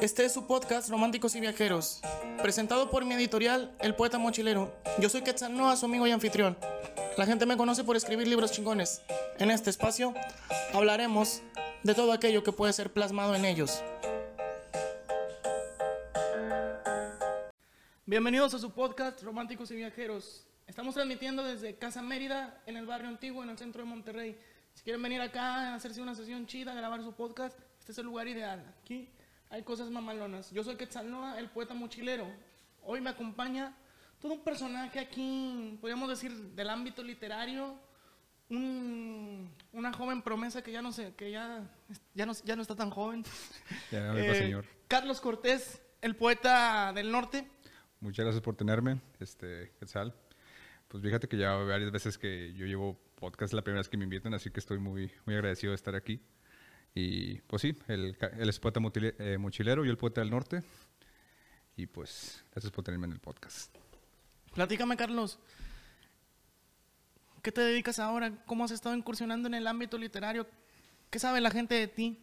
Este es su podcast Románticos y Viajeros, presentado por mi editorial El Poeta Mochilero. Yo soy Quetzal Noa, su amigo y anfitrión. La gente me conoce por escribir libros chingones. En este espacio hablaremos de todo aquello que puede ser plasmado en ellos. Bienvenidos a su podcast Románticos y Viajeros. Estamos transmitiendo desde Casa Mérida, en el barrio antiguo, en el centro de Monterrey. Si quieren venir acá a hacerse una sesión chida, grabar su podcast, este es el lugar ideal. Aquí hay cosas mamalonas. Yo soy Quetzalnoa, el poeta mochilero. Hoy me acompaña todo un personaje aquí, podríamos decir, del ámbito literario. Un- una joven promesa que ya no sé, que ya, ya, no, ya no está tan joven. Ya, Eh, señor. Carlos Cortés, el poeta del norte. Muchas gracias por tenerme, este, Quetzal. Pues fíjate que ya varias veces que yo llevo podcast, la primera vez que me invitan, así que estoy muy, muy agradecido de estar aquí. Y pues sí, el, ca- él es poeta motile- eh, mochilero, yo el poeta del norte. Y pues, gracias por tenerme en el podcast. Platícame, Carlos. ¿Qué te dedicas ahora? ¿Cómo has estado incursionando en el ámbito literario? ¿Qué sabe la gente de ti?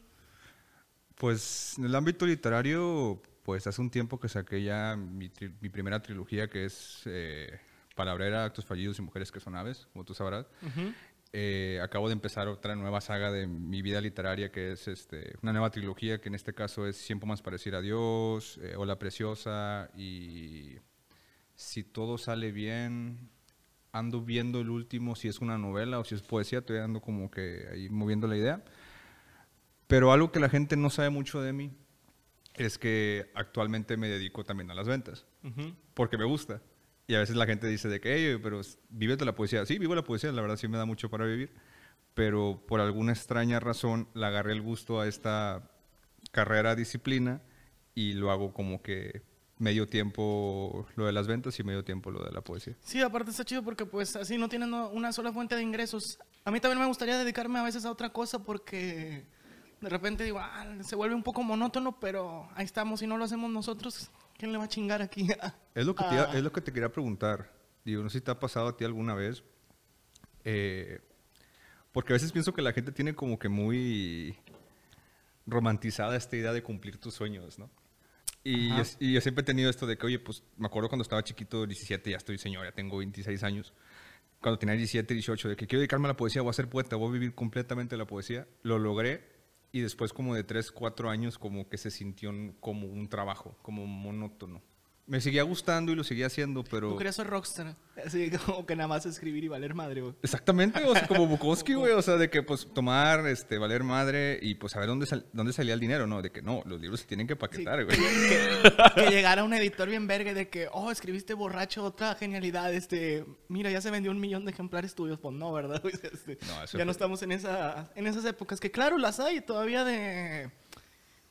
Pues en el ámbito literario, pues hace un tiempo que saqué ya mi, tri- mi primera trilogía, que es eh, Palabrera, Actos Fallidos y Mujeres que son Aves, como tú sabrás. Eh, acabo de empezar otra nueva saga de mi vida literaria, que es este, una nueva trilogía, que en este caso es Siempre más parecer a Dios, eh, Hola Preciosa y Si todo sale bien, ando viendo el último, si es una novela o si es poesía, estoy ando como que ahí moviendo la idea. Pero algo que la gente no sabe mucho de mí es que actualmente me dedico también a las ventas, porque me gusta. Y a veces la gente dice de que, "Ey, pero vives de la poesía. Sí, vivo la poesía, la verdad sí me da mucho para vivir, pero por alguna extraña razón le agarré el gusto a esta carrera, disciplina, y lo hago como que medio tiempo lo de las ventas y medio tiempo lo de la poesía. Sí, aparte está chido porque pues así no tienen una sola fuente de ingresos. A mí también me gustaría dedicarme a veces a otra cosa porque de repente digo, ah, se vuelve un poco monótono, pero ahí estamos. Si no lo hacemos nosotros, ¿quién le va a chingar aquí? Es lo que, te, Ah. es lo que te quería preguntar. Digo, no sé si te ha pasado a ti alguna vez. eh, porque a veces pienso que la gente tiene como que muy romantizada esta idea de cumplir tus sueños, ¿no? Y, es- y yo siempre he tenido esto de que, oye, pues me acuerdo cuando estaba chiquito, 17, ya estoy señor, ya tengo 26 años. Cuando tenía 17, 18, de que quiero dedicarme a la poesía, voy a ser poeta, voy a vivir completamente la poesía. Lo logré y después como de 3, 4 años como que se sintió como un trabajo, como monótono. Me seguía gustando y lo seguía haciendo, pero... Tú querías ser rockstar. Así como que nada más escribir y valer madre, güey. Exactamente, o sea, como Bukowski, güey, o sea, de que pues tomar, este, valer madre y pues saber dónde, sal- dónde salía el dinero, ¿no? De que no, los libros se tienen que paquetar, güey. que, que llegara un editor bien verga de que, oh, escribiste borracho, otra genialidad, este, mira, ya se vendió un millón de ejemplares tuyos, pues no, ¿verdad? Este, No, eso ya no estamos en, esa, en esas épocas, que claro, las hay todavía de,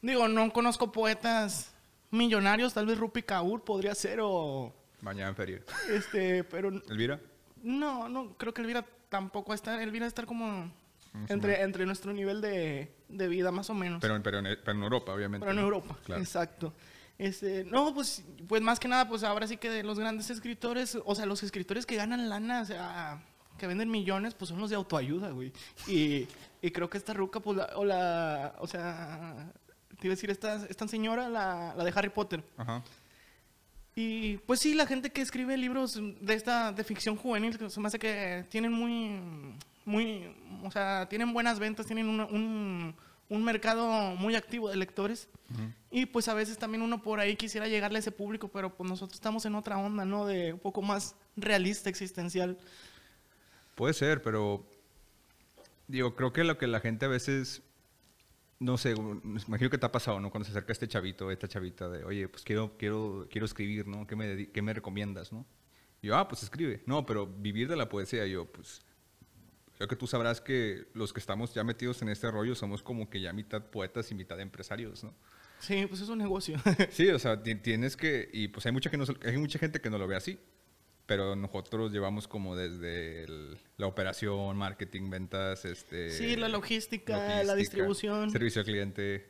digo, no conozco poetas millonarios, tal vez Rupi Kaur podría ser, o, Mañana feria. este, pero Elvira, no, no, creo que Elvira tampoco está, Elvira estar como entre, entre nuestro nivel de, de vida, más o menos. pero, pero, en, pero en Europa, obviamente. Pero en ¿no? Europa, Claro. exacto. Este, no, pues, pues más que nada, pues ahora sí que de los grandes escritores, o sea, los escritores que ganan lana, o sea, que venden millones, pues son los de autoayuda, güey. Y, y creo que esta ruca, pues, la, o la, o sea, te iba a decir, esta, esta señora, la, la de Harry Potter. Ajá. Y pues sí, la gente que escribe libros de esta, de ficción juvenil, que se me hace que tienen muy, muy, o sea, tienen buenas ventas, tienen un, un mercado muy activo de lectores. Y pues a veces también uno por ahí quisiera llegarle a ese público, pero pues nosotros estamos en otra onda, ¿no? De un poco más realista, existencial. Puede ser, pero digo, creo que lo que la gente a veces, no sé, me imagino que te ha pasado, ¿no? Cuando se acerca este chavito, esta chavita de, oye, pues quiero, quiero, quiero escribir, ¿no? ¿Qué me, qué me recomiendas, no? Y yo, ah, pues escribe. No, pero vivir de la poesía, yo, pues, creo que tú sabrás que los que estamos ya metidos en este rollo somos como que ya mitad poetas y mitad empresarios, ¿no? Sí, pues es un negocio. Sí, o sea, ti- tienes que, y pues hay mucha, que no, hay mucha gente que no lo ve así, pero nosotros llevamos como desde el- la operación, marketing, ventas, este... Sí, la logística, la distribución. Servicio al cliente,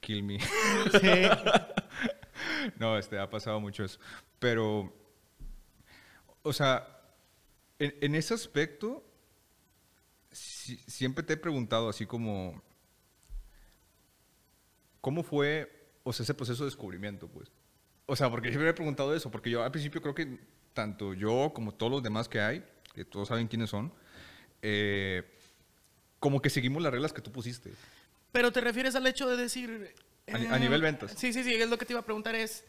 kill me. Sí. no, este, ha pasado mucho eso. Pero, o sea, en, en ese aspecto, si- siempre te he preguntado así como, ¿cómo fue, o sea, ese proceso de descubrimiento, pues? O sea, porque yo me he preguntado eso, porque yo al principio creo que tanto yo como todos los demás que hay, que todos saben quiénes son, eh, como que seguimos las reglas que tú pusiste. Pero te refieres al hecho de decir... A, a nivel ventas. Sí, sí, sí, es lo que te iba a preguntar, es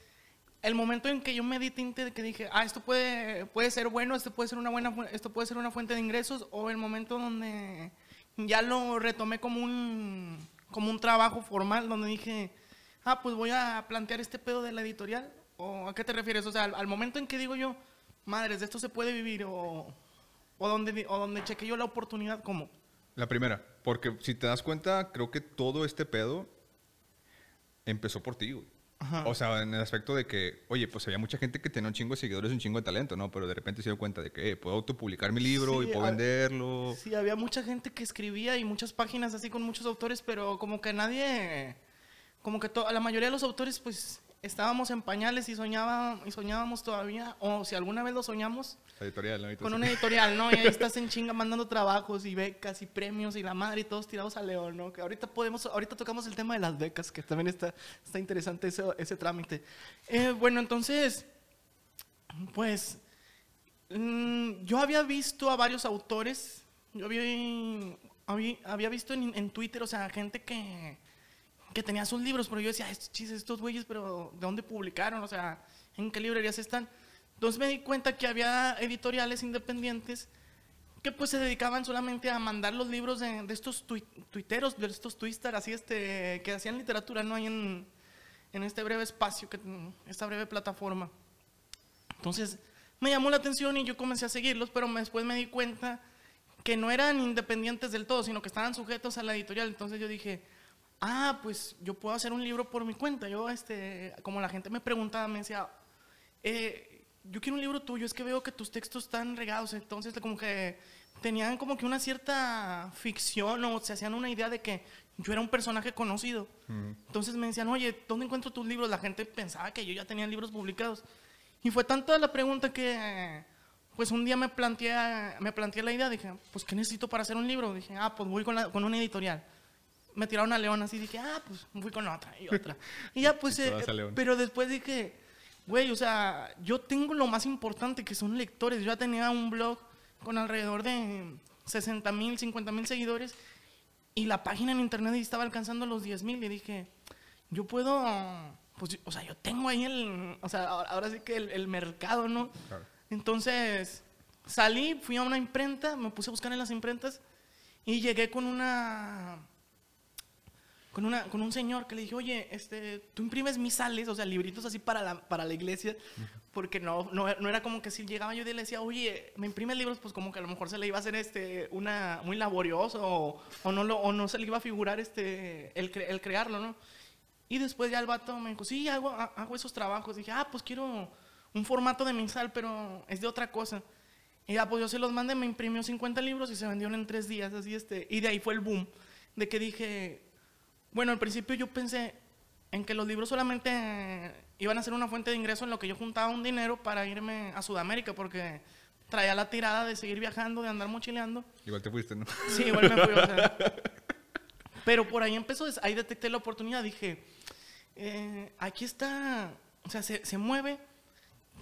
el momento en que yo me di tinte de que dije, ah, esto puede, puede ser bueno, esto puede ser una buena, esto puede ser una fuente de ingresos, o el momento donde ya lo retomé como un, como un trabajo formal, donde dije, ah, pues voy a plantear este pedo de la editorial, o a qué te refieres, o sea, al, al momento en que digo yo, madres, de esto se puede vivir, o, o donde, o donde chequé yo la oportunidad, como, La primera, porque si te das cuenta, creo que todo este pedo empezó por ti, güey. Ajá. O sea, en el aspecto de que, oye, pues había mucha gente que tenía un chingo de seguidores, un chingo de talento, ¿no? Pero de repente se dio cuenta de que eh, puedo autopublicar mi libro Sí, y puedo a- venderlo. Sí, había mucha gente que escribía y muchas páginas así con muchos autores, pero como que nadie, como que to- la mayoría de los autores pues estábamos en pañales y soñaba, y soñábamos todavía, o si alguna vez lo soñamos, La editorial, ¿no? Con una editorial, ¿no? Y ahí estás en chinga mandando trabajos y becas y premios y la madre y todos tirados a león, ¿no? Que ahorita podemos, ahorita tocamos el tema de las becas, que también está, está interesante ese, ese trámite. Eh, bueno, entonces, pues, mm, yo había visto a varios autores, yo había, había, había visto en, en Twitter, o sea, gente que, que tenía sus libros, pero yo decía, estos chis, estos güeyes, pero ¿de dónde publicaron? O sea, ¿en qué librerías están? Entonces me di cuenta que había editoriales independientes que pues se dedicaban solamente a mandar los libros de, de estos tui- tuiteros, de estos twister, así este, que hacían literatura, ¿no? Ahí en, en este breve espacio, que, esta breve plataforma. Entonces me llamó la atención y yo comencé a seguirlos, pero después me di cuenta que no eran independientes del todo, sino que estaban sujetos a la editorial. Entonces yo dije, ah, pues yo puedo hacer un libro por mi cuenta. Yo, este, como la gente me preguntaba, me decía, eh, yo quiero un libro tuyo, es que veo que tus textos están regados, entonces como que tenían como que una cierta ficción o se hacían una idea de que yo era un personaje conocido. Entonces me decían, oye, ¿dónde encuentro tus libros? La gente pensaba que yo ya tenía libros publicados. Y fue tanta la pregunta que, pues un día me planteé, me planteé la idea, dije, pues ¿qué necesito para hacer un libro? Dije, ah, pues voy con, la- con una editorial. Me tiraron a León así, dije, ah, pues fui con otra y otra. Y ya pues, Y eh, pero después dije, güey, o sea, yo tengo lo más importante que son lectores. Yo ya tenía un blog con alrededor de 60 mil, 50 mil seguidores y la página en internet estaba alcanzando los 10 mil. Y dije, yo puedo, pues, o sea, yo tengo ahí el, o sea, ahora, ahora sí que el, el mercado, ¿no? Claro. Entonces, salí, fui a una imprenta, me puse a buscar en las imprentas y llegué con una con, una, con un señor que le dije, oye, este, tú imprimes misales, o sea, libritos así para la, para la iglesia, porque no, no, no era como que si llegaba yo y le decía, oye, me imprimes libros, pues como que a lo mejor se le iba a hacer este, una, muy laborioso o, o no, lo, o no se le iba a figurar este, el, cre- el crearlo, ¿no? Y después ya el vato me dijo, sí, hago, ha- hago esos trabajos. dije, ah, pues quiero un formato de misal, pero es de otra cosa. Y ya, pues yo se los mandé, me imprimió 50 libros y se vendieron en tres días, así este. Y de ahí fue el boom, de que dije, bueno, al principio yo pensé en que los libros solamente iban a ser una fuente de ingreso en lo que yo juntaba un dinero para irme a Sudamérica, porque traía la tirada de seguir viajando, de andar mochileando. Igual te fuiste, ¿no? Sí, igual me fui, o sea. Pero por ahí empezó, ahí detecté la oportunidad, dije, eh, aquí está, o sea, se, se mueve.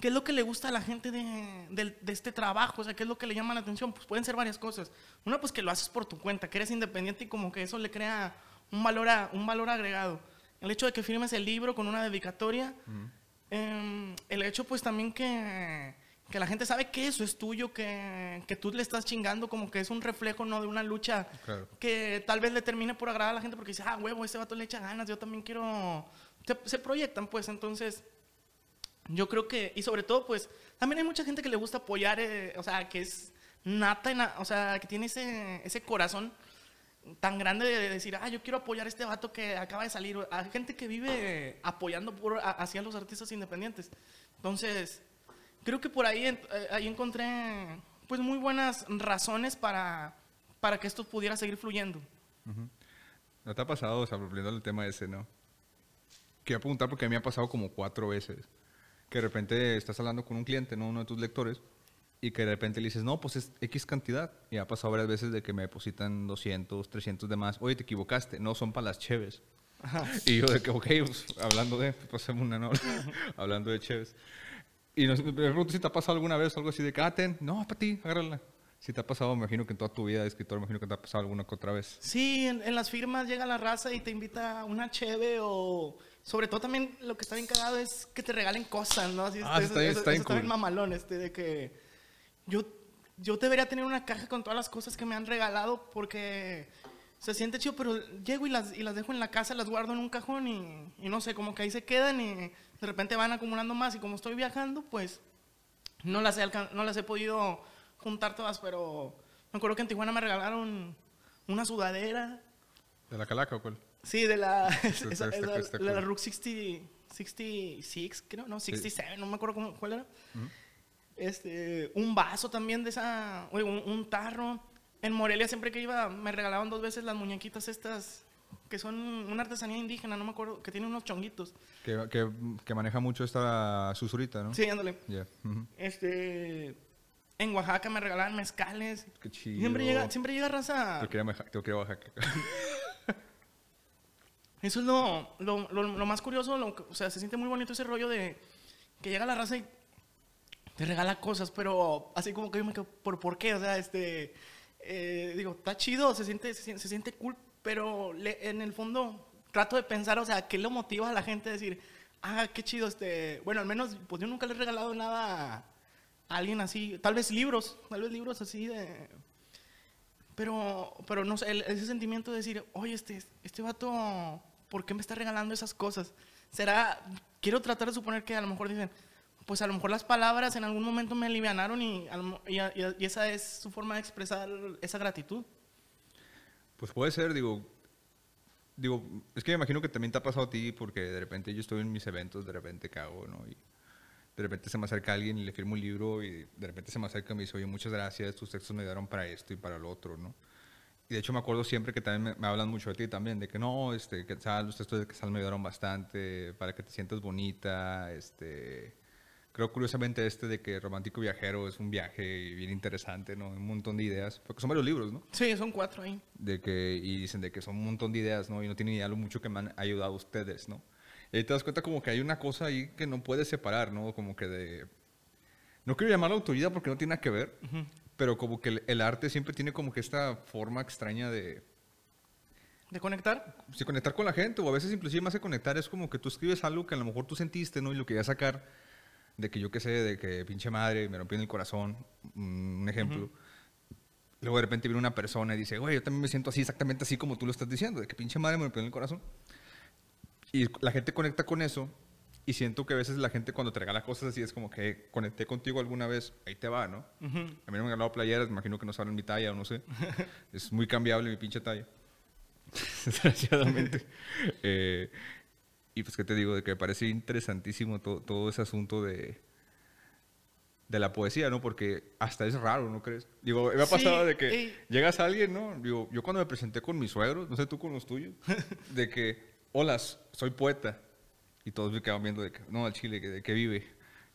¿Qué es lo que le gusta a la gente de, del- de este trabajo? O sea, ¿qué es lo que le llama la atención? Pues pueden ser varias cosas. Una, pues que lo haces por tu cuenta, que eres independiente y como que eso le crea un valor, a- un valor agregado. El hecho de que firmes el libro con una dedicatoria. em, el hecho, pues también que, que la gente sabe que eso es tuyo, que, que tú le estás chingando, como que es un reflejo, ¿no? De una lucha Claro. que tal vez le termine por agradar a la gente porque dice, ah, huevo, ese vato le echa ganas, yo también quiero... Se, se proyectan, pues, entonces, yo creo que, y sobre todo, pues, también hay mucha gente que le gusta apoyar, eh, o sea, que es nata, o sea, que tiene ese, ese corazón tan grande de, de decir, ah, yo quiero apoyar a este vato que acaba de salir. Hay gente que vive apoyando por, hacia los artistas independientes. Entonces, creo que por ahí, eh, ahí encontré, pues, muy buenas razones para, para que esto pudiera seguir fluyendo. ¿No te ha pasado, o sea, volviendo al tema ese, no? Quiero preguntar porque a mí me ha pasado como cuatro veces. Que de repente estás hablando con un cliente, ¿no? Uno de tus lectores, y que de repente le dices, no, pues es X cantidad. Y ha pasado varias veces de que me depositan 200, 300 de más. Oye, te equivocaste. No, son para las cheves. Y yo de que, ok, pues, hablando de, pues una, ¿no? hablando de Chévez. Y nos, me pregunto si te ha pasado alguna vez algo así de que, ah, ten, no, para ti, agárrala. Si te ha pasado, me imagino que en toda tu vida de escritor, me imagino que te ha pasado alguna que otra vez. Sí, en, en las firmas llega la raza y te invita a una cheve o... Sobre todo también lo que está bien cagado es que te regalen cosas, ¿no? Así, Ah, eso- está bien- eso- está bien eso bien cool. mamalón, este, de que... Yo, yo debería tener una caja con todas las cosas que me han regalado porque se siente chido, pero llego y las, y las dejo en la casa, las guardo en un cajón y, y no sé, como que ahí se quedan y de repente van acumulando más y como estoy viajando, pues no las he, alcan- no las he podido juntar todas, pero me acuerdo que en Tijuana me regalaron una sudadera. ¿De la calaca o cuál? Sí, de la, esa- esa- la cool. RUC 60, 66, creo, no, 67, no me acuerdo cómo, cuál era. Este, un vaso también de esa, oye, un, un tarro. En Morelia siempre que iba me regalaban dos veces las muñequitas estas que son una artesanía indígena, no me acuerdo, que tienen unos chonguitos. Que, que, que maneja mucho esta susurita, ¿no? Sí, ándale. Este, en Oaxaca me regalaban mezcales. Qué chido. Siempre llega, siempre llega raza. Te quería, te quería Oaxaca. Eso es lo, lo, lo- lo más curioso, o sea, se siente muy bonito ese rollo de que llega la raza y te regala cosas, pero así como que yo me quedo, ¿por, por qué? O sea, este, eh, digo, está chido, se siente, se, cool, pero en el fondo trato de pensar, o sea, ¿qué lo motiva a la gente a decir, ah, qué chido, este, bueno, al menos, pues yo nunca le he regalado nada a alguien así, tal vez libros, tal vez libros así de... Pero, pero no sé, ese sentimiento de decir, oye, este, este vato, ¿por qué me está regalando esas cosas? Será, quiero tratar de suponer que a lo mejor dicen, pues a lo mejor las palabras en algún momento me alivianaron y, esa es su forma de expresar esa gratitud. Pues puede ser, digo. Digo, es que me imagino que también te ha pasado a ti porque de repente yo estoy en mis eventos, de repente cago, ¿no? Y de repente se me acerca alguien y le firmo un libro y de repente se me acerca y me dice, oye, muchas gracias, tus textos me ayudaron para esto y para lo otro, ¿no? Y de hecho me acuerdo siempre que también me, hablan mucho de ti también, de que no, este, que los textos de que sal me ayudaron bastante, para que te sientas bonita, este... Creo curiosamente este de que Romántico Viajero es un viaje bien interesante, ¿no? Un montón de ideas, porque son varios libros, ¿no? Sí, son cuatro ahí. de que y dicen de que son un montón de ideas, ¿no? Y no tienen idea lo mucho que me han ayudado ustedes, ¿no? Y ahí te das cuenta como que hay una cosa ahí que no puedes separar, ¿no? Como que de no quiero llamarlo autoridad porque no tiene nada que ver, pero como que el, el arte siempre tiene como que esta forma extraña de ¿De conectar? sí, conectar con la gente o a veces inclusive más que conectar es como que tú escribes algo que a lo mejor tú sentiste, ¿no? Y lo querías sacar de que yo qué sé, de que pinche madre me rompió en el corazón, mm, un ejemplo. Luego de repente viene una persona y dice, güey, yo también me siento así, exactamente así como tú lo estás diciendo, de que pinche madre me rompió en el corazón. Y la gente conecta con eso y siento que a veces la gente cuando te regala cosas así es como que conecté contigo alguna vez, ahí te va, ¿no? A mí no me han regalado playeras, me imagino que no saben mi talla o no sé. es muy cambiable mi pinche talla. Desgraciadamente. Eh, y pues, ¿qué te digo? De que me parece interesantísimo todo, todo ese asunto de, de la poesía, ¿no? Porque hasta es raro, ¿no crees? Digo, me ha Sí, pasado de que ey. llegas a alguien, ¿no? Digo, yo cuando me presenté con mis suegros, no sé tú con los tuyos, de que, hola, soy poeta. Y todos me quedaban viendo de que, no, al chile, ¿de qué vive?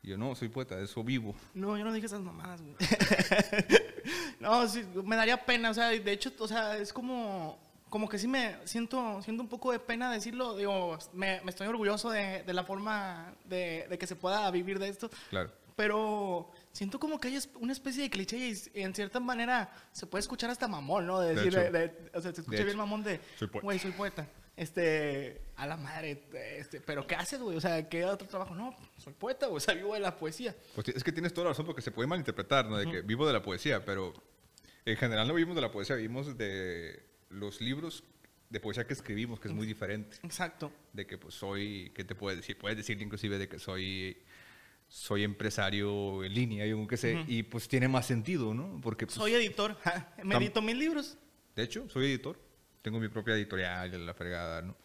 Y yo, no, soy poeta, de eso vivo. No, yo no dije esas mamadas, güey. no, sí, me daría pena, o sea, de hecho, o sea, es como, como que sí me siento, siento un poco de pena decirlo, digo, me, me estoy orgulloso de, de la forma de, de que se pueda vivir de esto, Claro. pero siento como que hay una especie de cliché y en cierta manera se puede escuchar hasta mamón, ¿no? De De decir, de- o sea, se escucha bien hecho. mamón de, güey, soy poeta. Este, a la madre, este, pero ¿qué haces, güey? O sea, ¿qué otro trabajo? No, soy poeta, güey, o sea, vivo de la poesía. Pues es que tienes toda la razón porque se puede malinterpretar, ¿no? De que vivo de la poesía, pero en general no vivimos de la poesía, vivimos de los libros de poesía que escribimos, que es muy diferente. Exacto. De que pues soy, ¿qué te puedes decir? Puedes decir inclusive de que soy soy empresario en línea, yo qué sé, y pues tiene más sentido, ¿no? Porque pues, Soy editor, me edito mis libros. de hecho, soy editor, tengo mi propia editorial, la fregada, ¿no?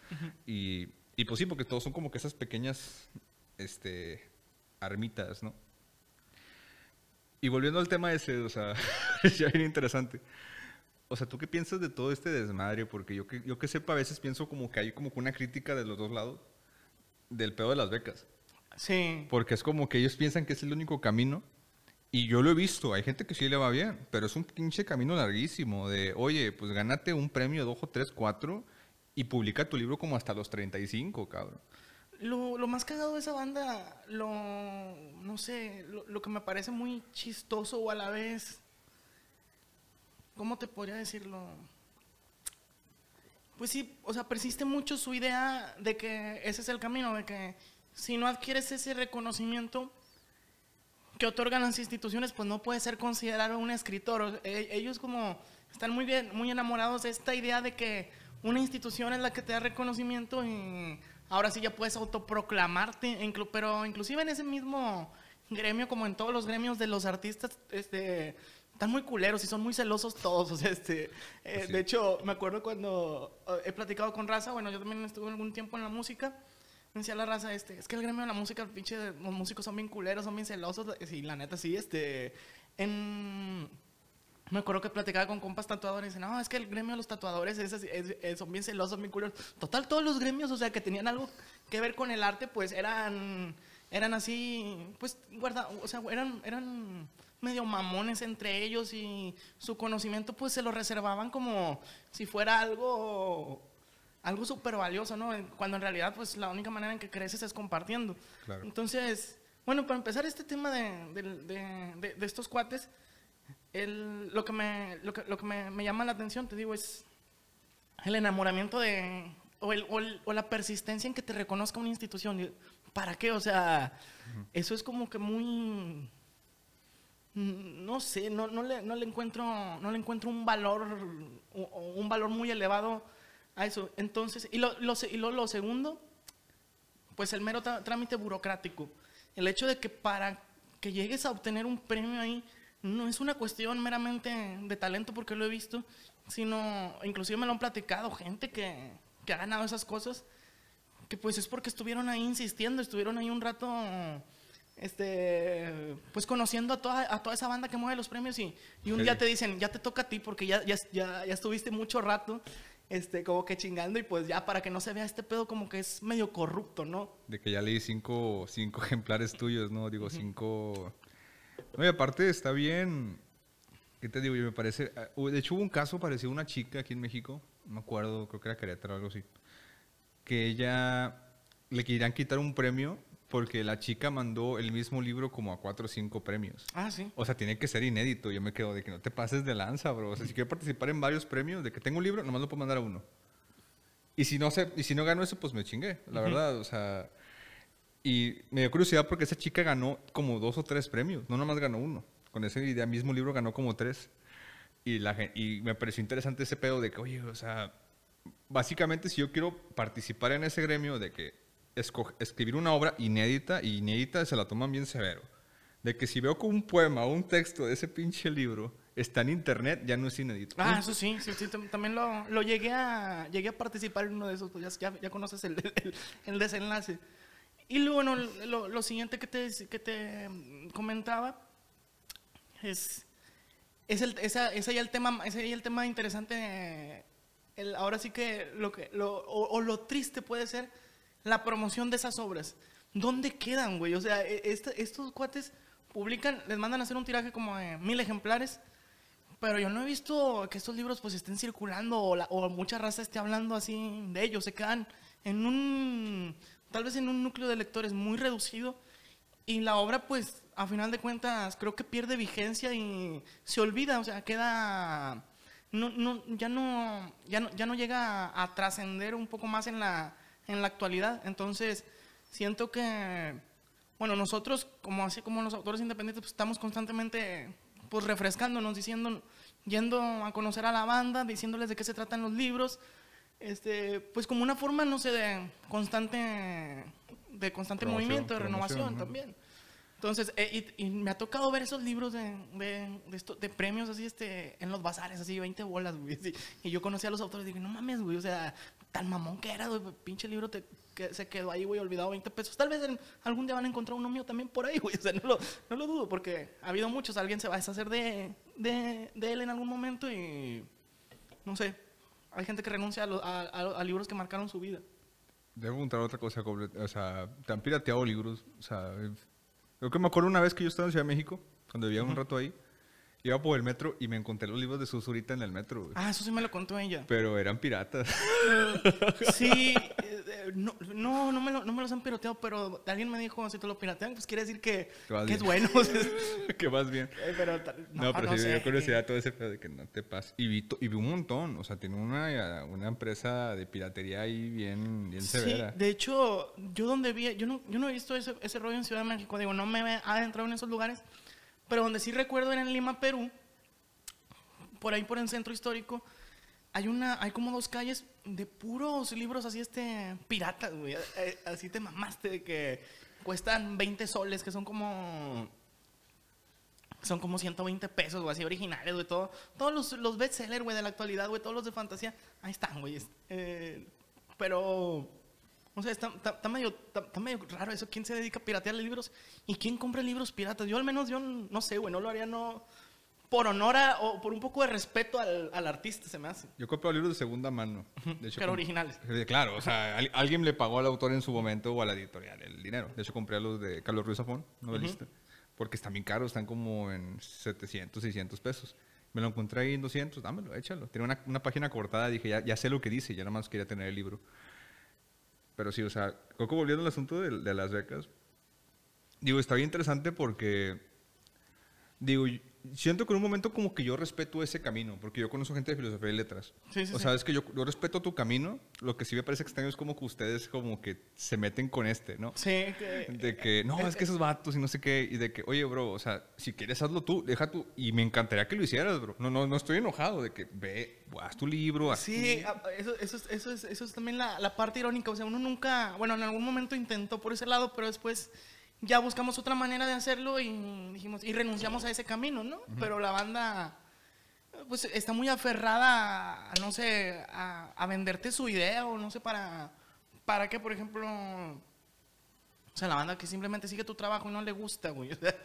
y, y pues sí, porque todos son como que esas pequeñas, este, armitas, ¿no? Y volviendo al tema ese, o sea, ya bien interesante. O sea, ¿tú qué piensas de todo este desmadre? Porque yo que, yo que sepa, a veces pienso como que hay como una crítica de los dos lados del pedo de las becas. Sí. Porque es como que ellos piensan que es el único camino. Y yo lo he visto, hay gente que sí le va bien, pero es un pinche camino larguísimo de, oye, pues gánate un premio de ojo, tres, cuatro, Y publica tu libro como hasta los 35, cabrón. Lo, lo más cagado de esa banda, lo, no sé, lo, lo que me parece muy chistoso o a la vez, ¿cómo te podría decirlo? Pues sí, o sea, persiste mucho su idea de que ese es el camino, de que si no adquieres ese reconocimiento que otorgan las instituciones, pues no puedes ser considerado un escritor. E- Ellos como están muy bien, muy enamorados de esta idea de que una institución es la que te da reconocimiento y ahora sí ya puedes autoproclamarte, pero inclusive en ese mismo gremio, como en todos los gremios de los artistas, este, están muy culeros y son muy celosos todos. O sea, este, eh, Sí. de hecho, me acuerdo cuando eh, he platicado con Raza, bueno, yo también estuve algún tiempo en la música, me decía la raza, este, es que el gremio de la música, pinche, los músicos son bien culeros, son bien celosos, y la neta sí, este, en... Me acuerdo que platicaba con compas tatuadores y dicen, no, es que el gremio de los tatuadores es es- es- son bien celosos, bien culeros. Total, todos los gremios, o sea, que tenían algo que ver con el arte, pues eran, eran así, pues, guarda, o sea, eran, eran medio mamones entre ellos y su conocimiento, pues, se lo reservaban como si fuera algo, algo súper valioso, ¿no? Cuando en realidad, pues, la única manera en que creces es compartiendo. Claro. Entonces, bueno, para empezar este tema de, de- de- de- estos cuates, el- lo que, me, lo que, lo que me, me llama la atención, te digo, es el enamoramiento de, o, el- o el- o la persistencia en que te reconozca una institución. ¿Para qué? O sea, eso es como que muy... mm, No sé, no, no, le, no, le encuentro, no le encuentro un valor, un valor muy elevado a eso. Entonces, y lo, y lo, lo segundo, pues el mero trámite burocrático. El hecho de que para que llegues a obtener un premio ahí no es una cuestión meramente de talento porque lo he visto, sino inclusive me lo han platicado gente que, que ha ganado esas cosas, que pues es porque estuvieron ahí insistiendo, estuvieron ahí un rato este pues conociendo a toda, a toda esa banda que mueve los premios y, y un Sí. día te dicen, ya te toca a ti porque ya, ya, ya, ya estuviste mucho rato este, como que chingando y pues ya para que no se vea este pedo como que es medio corrupto, ¿no? De que ya leí cinco, cinco ejemplares tuyos, ¿no? Digo, cinco... No, y aparte está bien... ¿Qué te digo? Yo me parece... ah, De hecho hubo un caso parecido a una chica aquí en México, no me acuerdo, creo que era Querétaro o algo así, que ella le querían quitar un premio porque la chica mandó el mismo libro como a cuatro o cinco premios. Ah, sí. O sea, tiene que ser inédito. Yo me quedo de que no te pases de lanza, bro. O sea, si quiero participar en varios premios, de que tengo un libro, nomás lo puedo mandar a uno. Y si no, sé, y si no gano eso, pues me chingué, la verdad. O sea, y me dio curiosidad porque esa chica ganó como dos o tres premios. No nomás ganó uno. Con ese idea, mismo libro ganó como tres. Y, la, y me pareció interesante ese pedo de que, oye, o sea, básicamente si yo quiero participar en ese gremio de que escribir una obra inédita, y inédita se la toman bien severo, de que si veo que un poema o un texto de ese pinche libro está en internet, ya no es inédito. Ah, eso sí, sí, sí, tam- también lo, lo llegué a llegué a participar en uno de esos, pues ya, ya, conoces el, el- el desenlace. Y luego, bueno, lo, lo siguiente que te, que te mm, comentaba es, es, el, esa, ese ya el tema, ese ya el tema interesante, eh, el, ahora sí que lo que, lo, o, o lo triste puede ser la promoción de esas obras. ¿Dónde quedan, güey? O sea, e- este- estos cuates publican, les mandan a hacer un tiraje como de mil ejemplares, pero yo no he visto que estos libros pues estén circulando o, la- o mucha raza esté hablando así de ellos. Se quedan en un, tal vez en un núcleo de lectores muy reducido y la obra pues a final de cuentas creo que pierde vigencia y se olvida, o sea, queda, no, no, ya, no, ya, no, ya no llega a, a trascender un poco más en la, en la actualidad. Entonces siento que bueno, nosotros, como así como los autores independientes, pues, estamos constantemente pues refrescándonos, diciendo, yendo a conocer a la banda, diciéndoles de qué se tratan los libros, este, pues como una forma, no sé, de constante, de constante Promoción, movimiento, de renovación ajá. también. Entonces, eh, y, y me ha tocado ver esos libros de, de, de, esto- de premios así, este, en los bazares, así, 20 bolas, güey. así. Y yo conocí a los autores y dije, no mames, güey, o sea, tan mamón que era, güey, pinche libro te, que se quedó ahí, güey, olvidado 20 pesos. Tal vez en- algún día van a encontrar uno mío también por ahí, güey, o sea, no lo, no lo dudo, porque ha habido muchos, alguien se va a deshacer de, de, de él en algún momento y, no sé, hay gente que renuncia a, lo- a- a- a libros que marcaron su vida. Debo preguntar otra cosa, o sea, ¿te han pirateado libros? O sea, creo que me acuerdo una vez que yo estaba en Ciudad de México, cuando vivía un rato ahí, iba por el metro y me encontré los libros de Susurita en el metro. güey. Ah, eso sí me lo contó ella. Pero eran piratas. Sí, eh, no, no, no me, lo- no me los han pirateado, pero alguien me dijo, si te lo piratean, pues quiere decir que, Que vas es bueno. que más bien. Eh, pero ta- No, pero sí me sé. dio curiosidad todo ese pedo de que no te pases. Y vi, y vi un montón. O sea, tiene una, una empresa de piratería ahí bien, bien Sí, severa. de hecho, yo donde vi, yo no, yo no he visto ese, ese rollo en Ciudad de México, digo, no me he adentrado en esos lugares, pero donde sí recuerdo era en Lima, Perú, por ahí por el centro histórico, hay una, hay como dos calles de puros libros así este piratas, güey, eh, así te mamaste de que cuestan 20 soles, que son como son como 120 pesos, güey, así originales, güey, todo, todos los, los bestsellers, güey, de la actualidad, güey, todos los de fantasía, ahí están, güey, eh, pero, o sea, está, está- está medio, está, medio raro eso, ¿quién se dedica a piratear libros? ¿Y quién compra libros piratas? Yo al menos, yo no sé, güey, no lo haría, no, por honor a, o por un poco de respeto al, al artista, se me hace, Yo compro libros de segunda mano. De hecho, pero originales. Eh, Claro, o sea, al- alguien le pagó al autor en su momento o a la editorial el dinero. De hecho, compré los de Carlos Ruiz Zafón, novelista, porque están bien caros, están como en 700, 600 pesos. Me lo encontré ahí en 200, dámelo, échalo. Tiene una, una página cortada, dije, ya, ya sé lo que dice, ya nada más quería tener el libro. Pero sí, o sea, que volviendo al asunto de, de las becas, digo, está bien interesante porque, digo, siento que en un momento como que yo respeto ese camino, porque yo conozco gente de filosofía y letras. Sí, sí, o sí. sea, es que yo, yo respeto tu camino, lo que sí me parece extraño es como que ustedes como que se meten con este, ¿no? Sí, que, De que, no, es que esos vatos y no sé qué, y de que, oye, bro, o sea, si quieres hazlo tú, deja tú, y me encantaría que lo hicieras, bro. No, no, no estoy enojado de que, ve, haz tu libro, haz Sí, a- eso, eso, es- eso, es, eso es también la, la parte irónica. O sea, uno nunca, bueno, en algún momento intentó por ese lado, pero después ya buscamos otra manera de hacerlo y dijimos, y renunciamos a ese camino, ¿no? Pero la banda, pues está muy aferrada a, no sé, a, a venderte su idea o no sé para, para que, por ejemplo, o sea, la banda que simplemente sigue tu trabajo y no le gusta, güey. O sea,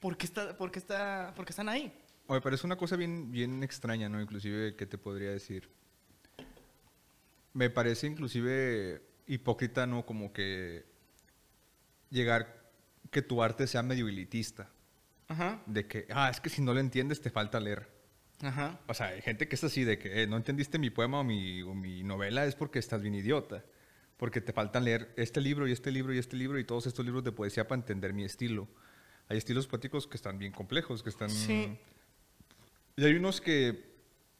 ¿por qué, está, por qué está, por qué están ahí? Oye, pero es una cosa bien, bien extraña, ¿no? Inclusive, ¿qué te podría decir? Me parece inclusive hipócrita, ¿no? Como que llegar, que tu arte sea medio elitista. Ajá, De que, ah, es que si no lo entiendes te falta leer. ajá. O sea, hay gente que es así, de que eh, no entendiste mi poema o mi, o mi novela es porque estás bien idiota. Porque te faltan leer este libro y este libro y este libro y todos estos libros de poesía para entender mi estilo. Hay estilos poéticos que están bien complejos, que están... Sí. Y hay unos que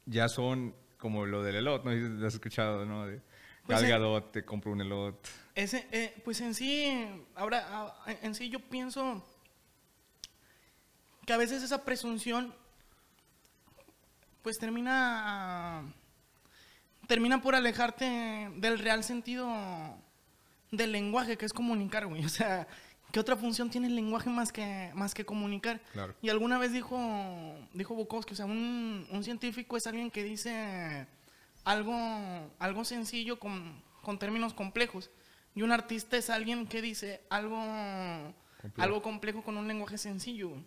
ya son como lo del elot, ¿no? Lo has escuchado, ¿no? De Pues, te compro un elot. Ese, eh, pues en sí, ahora, ah, en sí yo pienso que a veces esa presunción, pues termina, termina por alejarte del real sentido del lenguaje, que es comunicar, güey. O sea, ¿qué otra función tiene el lenguaje más que, más que comunicar? Claro. Y alguna vez dijo, dijo Bukowski, o sea, un, un científico es alguien que dice algo, algo sencillo con, con términos complejos. Y un artista es alguien que dice algo Complejo. algo complejo con un lenguaje sencillo. güey.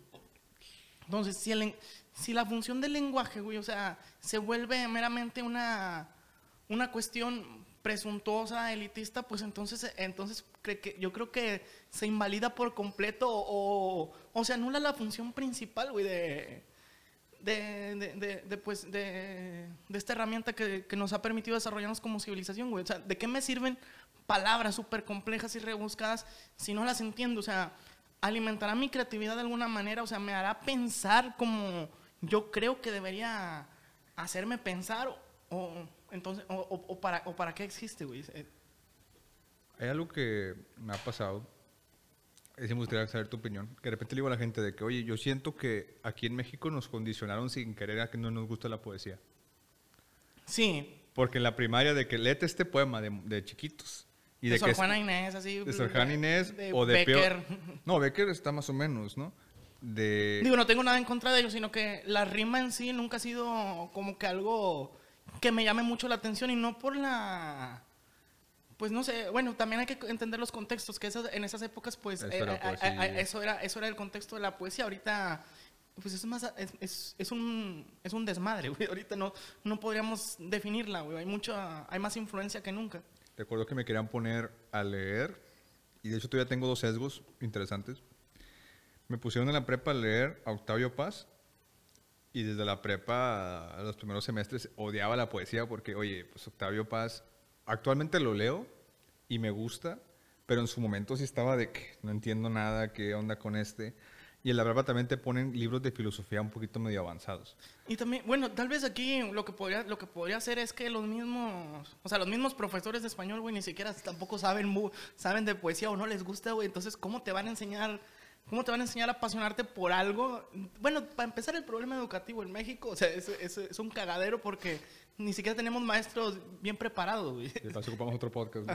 Entonces, si, el si la función del lenguaje, güey, o sea, se vuelve meramente una, una cuestión presuntuosa, elitista, pues entonces, entonces cre- que, yo creo que se invalida por completo o, o se anula la función principal, güey, de, de, de, de- pues, de, esta herramienta que, que nos ha permitido desarrollarnos como civilización, güey. O sea, ¿de qué me sirven palabras súper complejas y rebuscadas si no las entiendo? O sea, alimentará mi creatividad de alguna manera, o sea, me hará pensar como yo creo que debería hacerme pensar o, entonces o, o- para o para qué existe, güey. Hay algo que me ha pasado, es me gustaría saber tu opinión, que de repente le digo a la gente de que, oye, yo siento que aquí en México nos condicionaron sin querer a que no nos gusta la poesía. Sí, Porque en la primaria de que léete este poema de, de chiquitos. Y de, de, Sor Juana Inés, así. de Sor Juana Inés de o de Becker. peor. No, Becker está más o menos, ¿no? De Digo, no tengo nada en contra de ellos, sino que la rima en sí nunca ha sido como que algo que me llame mucho la atención y no por la... Pues no sé, bueno, también hay que entender los contextos, que esas- en esas épocas, pues, Eso eh, era eso, era, eso era el contexto de la poesía. Ahorita, pues es más, es, es, es un, es un desmadre, güey. Ahorita no, no podríamos definirla, güey. Hay mucha, hay más influencia que nunca. Recuerdo que me querían poner a leer, y de hecho todavía tengo dos sesgos interesantes. Me pusieron en la prepa a leer a Octavio Paz Y desde la prepa a los primeros semestres odiaba la poesía porque, oye, pues Octavio Paz, actualmente lo leo y me gusta, pero en su momento sí estaba de que no entiendo nada, qué onda con este. Y en la prepa también te ponen libros de filosofía un poquito medio avanzados. Y también, bueno, tal vez aquí lo que podría, lo que podría hacer es que los mismos, o sea, los mismos profesores de español, güey, ni siquiera tampoco saben, saben de poesía o no les gusta, güey. Entonces, ¿cómo te van a enseñar, cómo te van a enseñar a apasionarte por algo? Bueno, para empezar, el problema educativo en México, o sea, es un cagadero porque ni siquiera tenemos maestros bien preparados, güey. Eso ocupamos otro podcast.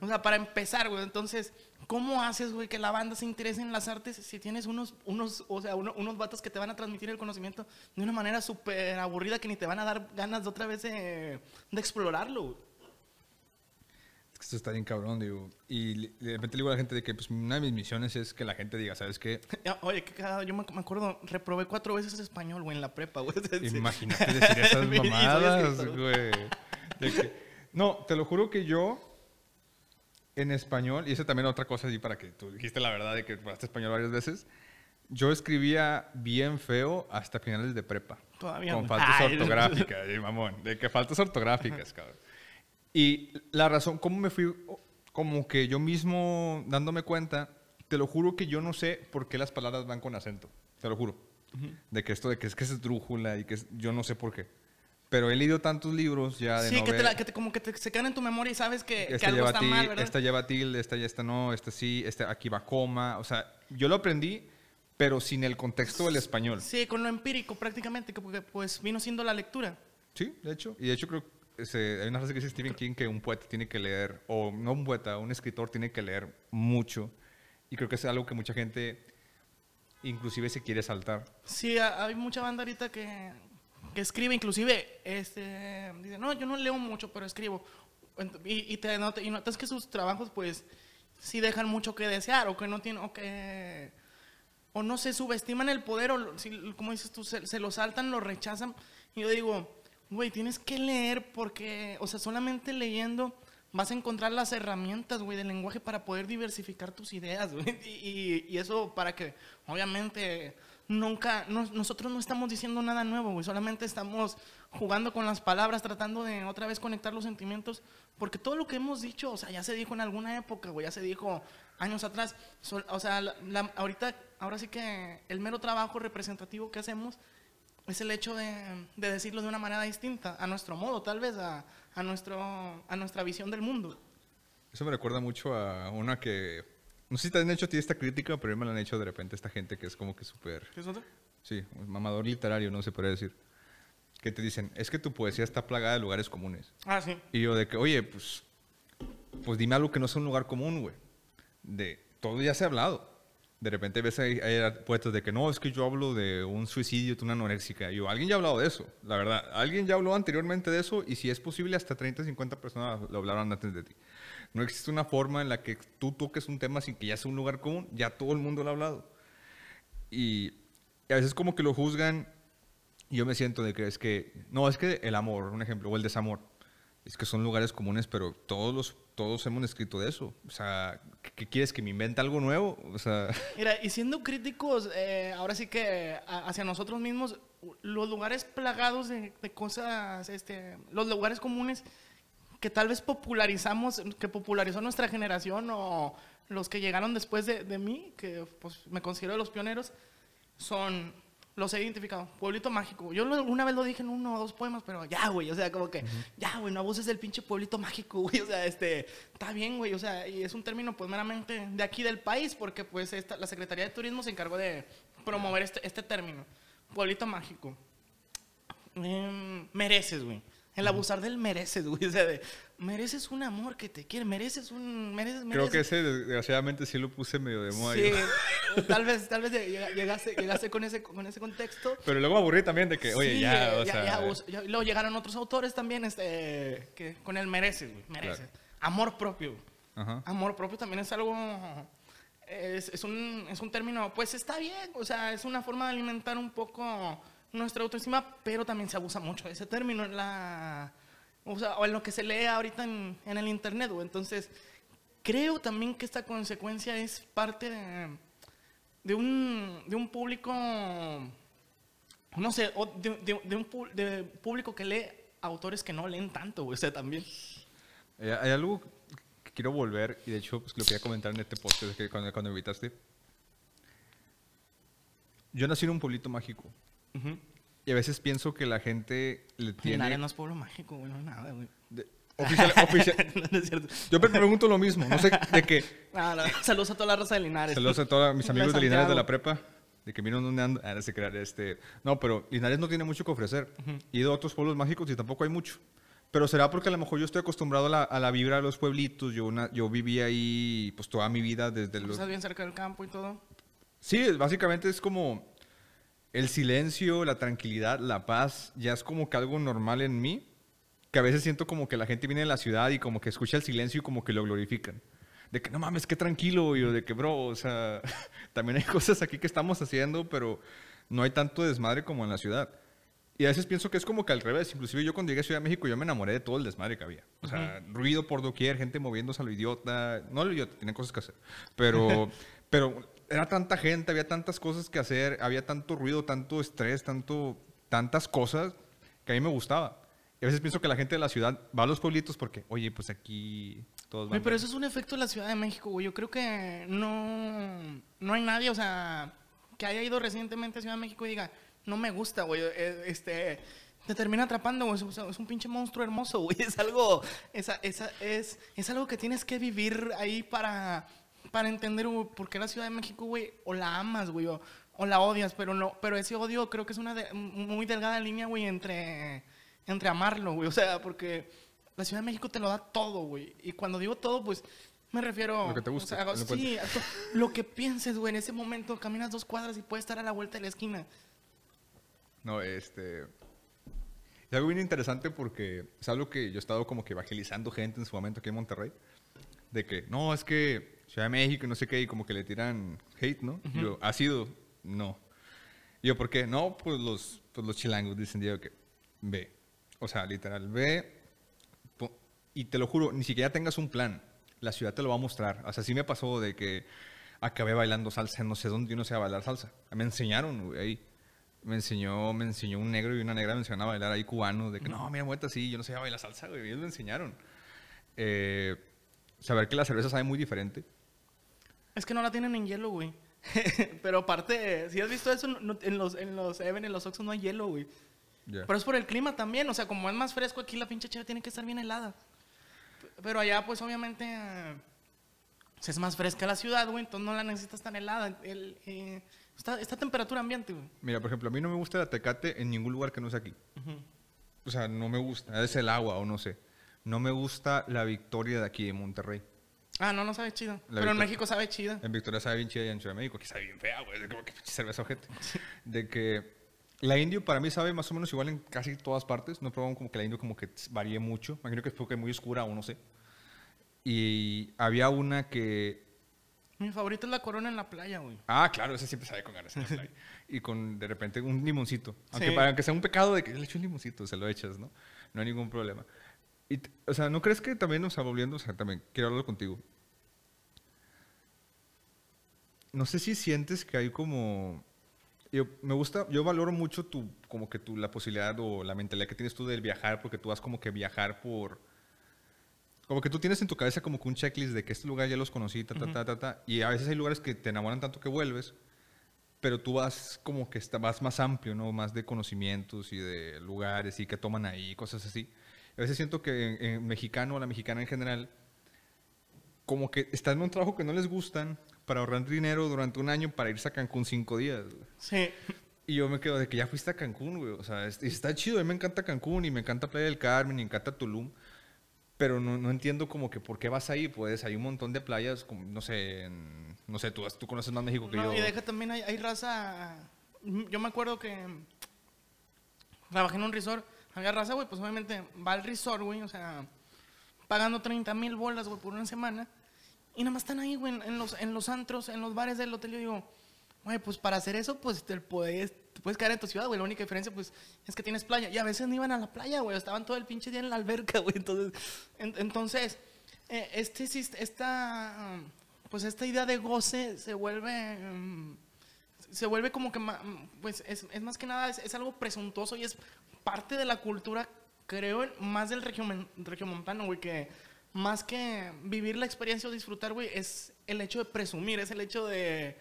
O sea, para empezar, güey. Entonces, ¿cómo haces, güey, que la banda se interese en las artes si tienes unos, unos, o sea, uno- unos vatos que te van a transmitir el conocimiento de una manera súper aburrida que ni te van a dar ganas de otra vez de, de explorarlo, güey? Esto está bien cabrón, digo. Y de repente le digo a la gente de que pues, una de mis misiones es que la gente diga, ¿sabes qué? Oye, qué cagado. Yo me, me acuerdo, reprobé cuatro veces español, güey, en la prepa, güey. Imagínate decir esas mamadas, güey. Que- No, te lo juro que yo, en español, y eso también otra cosa, así para que tú dijiste la verdad de que hablaste español varias veces, yo escribía bien feo hasta finales de prepa. Todavía, Con faltas Ay. ortográficas, mamón. De que faltas ortográficas, cabrón. Y la razón, cómo me fui, como que yo mismo dándome cuenta, te lo juro que yo no sé por qué las palabras van con acento. Te lo juro. De que esto de que es que es esdrújula y que es- yo no sé por qué. Pero he leído tantos libros ya de Sí, que, te novela- la- que te- como que te- se quedan en tu memoria y sabes que, que esta algo lleva está til- mal, ¿verdad? esta lleva tilde, esta ya esta no, esta sí, esta aquí va coma. O sea, yo lo aprendí, pero sin el contexto del español. Sí, con lo empírico prácticamente, que pues vino siendo la lectura. Sí, de hecho. Y de hecho creo que se- hay una frase que dice Stephen King que un poeta tiene que leer, o no un poeta, un escritor tiene que leer mucho. Y creo que es algo que mucha gente inclusive se quiere saltar. Sí, ha- hay mucha banda ahorita que, que escribe, inclusive, este, dice, no, yo no leo mucho, pero escribo. Y, te not- y notas que sus trabajos, pues, sí dejan mucho que desear, o que no tienen, o que, o no se subestiman el poder, o si- como dices tú, se, se lo saltan, lo rechazan. Y yo digo, güey, tienes que leer porque, o sea, solamente leyendo vas a encontrar las herramientas, güey, del lenguaje para poder diversificar tus ideas, güey. Y, y- eso para que, obviamente, nunca, no- nosotros no estamos diciendo nada nuevo, güey, solamente estamos jugando con las palabras, tratando de otra vez conectar los sentimientos, porque todo lo que hemos dicho, o sea, ya se dijo en alguna época, güey, ya se dijo años atrás, Sol- o sea, la- la- ahorita, ahora sí que el mero trabajo representativo que hacemos es el hecho de, de decirlo de una manera distinta, a nuestro modo, tal vez, a, a, nuestro, a nuestra visión del mundo. Eso me recuerda mucho a una que... No sé si te han hecho a ti esta crítica, pero a mí me la han hecho de repente esta gente que es como que súper... ¿Qué es otro? Sí, un mamador literario, no se puede decir. Que te dicen, es que tu poesía está plagada de lugares comunes. Ah, sí. Y yo de que, oye, pues, pues dime algo que no sea un lugar común, güey. De todo ya se ha hablado. De repente ves ahí, hay poetas de que no, es que yo hablo de un suicidio, de una anoréxica. Y yo, alguien ya ha hablado de eso, la verdad. Alguien ya habló anteriormente de eso y si es posible hasta 30, 50 personas lo hablaron antes de ti. No existe una forma en la que tú toques un tema sin que ya sea un lugar común, ya todo el mundo lo ha hablado. Y a veces como que lo juzgan y yo me siento de que es que, no, es que el amor, un ejemplo, o el desamor, es que son lugares comunes, pero todos los, todos hemos escrito de eso. O sea, ¿qué, quieres? ¿Que me invente algo nuevo? O sea, Mira, y siendo críticos, eh, ahora sí que hacia nosotros mismos, los lugares plagados de, de cosas, este, los lugares comunes que tal vez popularizamos, que popularizó nuestra generación o los que llegaron después de, de mí, que pues me considero los pioneros, son, los he identificado, pueblito mágico. Yo lo- una vez lo dije en uno o dos poemas, pero ya, güey, o sea, como que, ya, güey, no abuses del pinche pueblito mágico, güey, o sea, este, está bien, güey, o sea, y es un término pues meramente de aquí del país, porque pues esta, la Secretaría de Turismo se encargó de promover este, este término, pueblito mágico. Em, mereces, güey. El abusar del mereces, güey. O sea, de, mereces un amor que te quiere, mereces un. Mereces, creo que ese desgraciadamente sí lo puse medio de moda. Sí, yo. tal vez, tal vez llega- llegaste, llegaste con, ese, con ese contexto. Pero luego aburrí también de que, oye, Sí, ya, eh, o sea... ya, abus- ya- y luego llegaron otros autores también este, que con el mereces, güey. Mereces. Claro. Amor propio. Ajá. Amor propio también es algo. Es, es un, es un término, pues está bien, o sea, es una forma de alimentar un poco nuestra autoestima, pero también se abusa mucho de ese término en la. O sea, o en lo que se lee ahorita en, en el internet, güey. Entonces, creo también que esta consecuencia es parte de, de un, de un público no sé, de, de- de un de público que lee autores que no leen tanto, güey. O sea, también. Eh, hay algo que quiero volver, y de hecho pues, lo quería comentar en este podcast que cuando, cuando invitaste. Yo nací en un pueblito mágico. Y a veces pienso que la gente le tiene... Linares no es pueblo mágico, güey, no es nada, güey. de- oficial- oficial- no, no es cierto. yo me pregunto lo mismo, no sé de qué. No, no, Saludos a toda la raza de Linares. Saludos a todos mis De amigos de Linares de la prepa, de que miren dónde ando. Ah, no sé qué, este, no, pero Linares no tiene mucho que ofrecer. He ido a otros pueblos mágicos y tampoco hay mucho. Pero será porque a lo mejor yo estoy acostumbrado a la, a la vibra de los pueblitos. Yo, una- yo viví ahí pues toda mi vida desde los... Estás bien cerca del campo y todo. Sí, básicamente es como el silencio, la tranquilidad, la paz, ya es como que algo normal en mí, que a veces siento como que la gente viene de la ciudad y como que escucha el silencio y como que lo glorifican. De que no mames, qué tranquilo, y yo de que bro, o sea, también hay cosas aquí que estamos haciendo, pero no hay tanto desmadre como en la ciudad. Y a veces pienso que es como que al revés. Inclusive yo cuando llegué a Ciudad de México yo me enamoré de todo el desmadre que había. O sea, ruido por doquier, gente moviéndose a lo idiota. No a lo idiota, tienen cosas que hacer. Pero, pero era tanta gente, había tantas cosas que hacer, había tanto ruido, tanto estrés, tanto, tantas cosas que a mí me gustaba. Y a veces pienso que la gente de la ciudad va a los pueblitos porque, oye, pues aquí todos van. pero eso es un efecto de la Ciudad de México, güey. Yo creo que no, no hay nadie, o sea, que haya ido recientemente a Ciudad de México y diga, no me gusta, güey. eh, Este, te termina atrapando, güey. Es, es un pinche monstruo hermoso, güey. Es algo, esa, esa, es, es algo que tienes que vivir ahí para, para entender güey, por qué la Ciudad de México, güey, o la amas, güey, o, o la odias, pero no, pero ese odio creo que es una de- muy delgada línea, güey, entre, entre amarlo, güey. O sea, porque la Ciudad de México te lo da todo, güey. Y cuando digo todo, pues me refiero. Lo que te guste, o sea, lo que- sí, a lo que pienses, güey. En ese momento caminas dos cuadras y puedes estar a la vuelta de la esquina. No, este. Es algo bien interesante porque es algo que yo he estado como que evangelizando gente en su momento aquí en Monterrey. De que, no, es que Ciudad de México no sé qué, y como que le tiran hate, ¿no? Y yo, ¿ha sido? No. Yo, ¿por qué? No, pues los, pues los chilangos dicen, que ve. O sea, literal, ve. Y te lo juro, ni siquiera tengas un plan. La ciudad te lo va a mostrar. O sea, sí me pasó de que acabé bailando salsa, no sé dónde, yo no sé a bailar salsa. Me enseñaron, güey, ahí. Me enseñó, me enseñó un negro y una negra me enseñaron a bailar ahí cubano, de que no, mira, muerta así, yo no sé a bailar salsa, güey, ellos me enseñaron. Eh, saber que la cerveza sabe muy diferente. Es que no la tienen en hielo, güey. Pero aparte, si has visto eso, no- en los, en los Even, en los Oxxos no hay hielo, güey. Ya. Pero es por el clima también. O sea, como es más fresco aquí, la pinche cheve tiene que estar bien helada. Pero allá, pues obviamente, eh, pues, es más fresca la ciudad, güey. Entonces no la necesitas tan helada. El, eh, está, está a temperatura ambiente, güey. Mira, por ejemplo, a mí no me gusta la tecate en ningún lugar que no sea aquí. O sea, no me gusta, es el agua o no sé. No me gusta la victoria de aquí de Monterrey. Ah, no, no sabe chida. La Pero en. México sabe chida. En Victoria sabe bien chida y en Ciudad de México aquí sabe bien fea, güey. Como que cerveza ojete. De que la indio para mí sabe más o menos igual en casi todas partes. No he probado como que la indio como que varíe mucho. Imagino que es porque es muy oscura o no sé. Y había una que... Mi favorito es la corona en la playa, güey. Ah, claro, esa siempre sabe con ganas. en la playa. y con de repente un limoncito. Aunque, Sí. para, aunque sea un pecado de que le echo un limoncito, se lo echas, ¿no? No hay ningún problema. Y, o sea, ¿no crees que también, o sea, volviendo, o sea, también quiero hablar contigo? No sé si sientes que hay como... Yo, me gusta, yo valoro mucho tu, como que tu, la posibilidad o la mentalidad que tienes tú del viajar, porque tú vas como que viajar por... Como que tú tienes en tu cabeza como que un checklist de que este lugar ya los conocí, ta, ta, ta, ta, ta. Y a veces hay lugares que te enamoran tanto que vuelves, pero tú vas como que está, vas más amplio, ¿no? Más de conocimientos y de lugares y que toman ahí, cosas así. A veces siento que en, en mexicano o la mexicana en general, como que están en un trabajo que no les gustan para ahorrar dinero durante un año para irse a Cancún cinco días. güey. Sí. Y yo me quedo de que ya fuiste a Cancún, güey. O sea, es- está chido. A mí me encanta Cancún y me encanta Playa del Carmen y me encanta Tulum. Pero no, no entiendo como que por qué vas ahí. Pues hay un montón de playas, como, no sé, en- no sé, tú, tú conoces más México que No, yo. y deja también, hay, hay raza. Yo me acuerdo que trabajé en un resort. Había raza, güey, pues obviamente va al resort, güey, o sea, pagando 30 mil bolas, güey, por una semana. Y nada más están ahí, güey, en, los, en los antros, en los bares del hotel. Yo digo, güey, pues para hacer eso, pues te puedes, te puedes quedar en tu ciudad, güey. La única diferencia, pues, es que tienes playa. Y a veces no iban a la playa, güey, estaban todo el pinche día en la alberca, güey. Entonces, en- entonces eh, este, esta, pues esta idea de goce se vuelve, mm, se vuelve como que, pues, es, es más que nada, es, es algo presuntuoso y es parte de la cultura, creo, más del regiomontano, güey, que más que vivir la experiencia o disfrutar, güey, es el hecho de presumir, es el hecho de,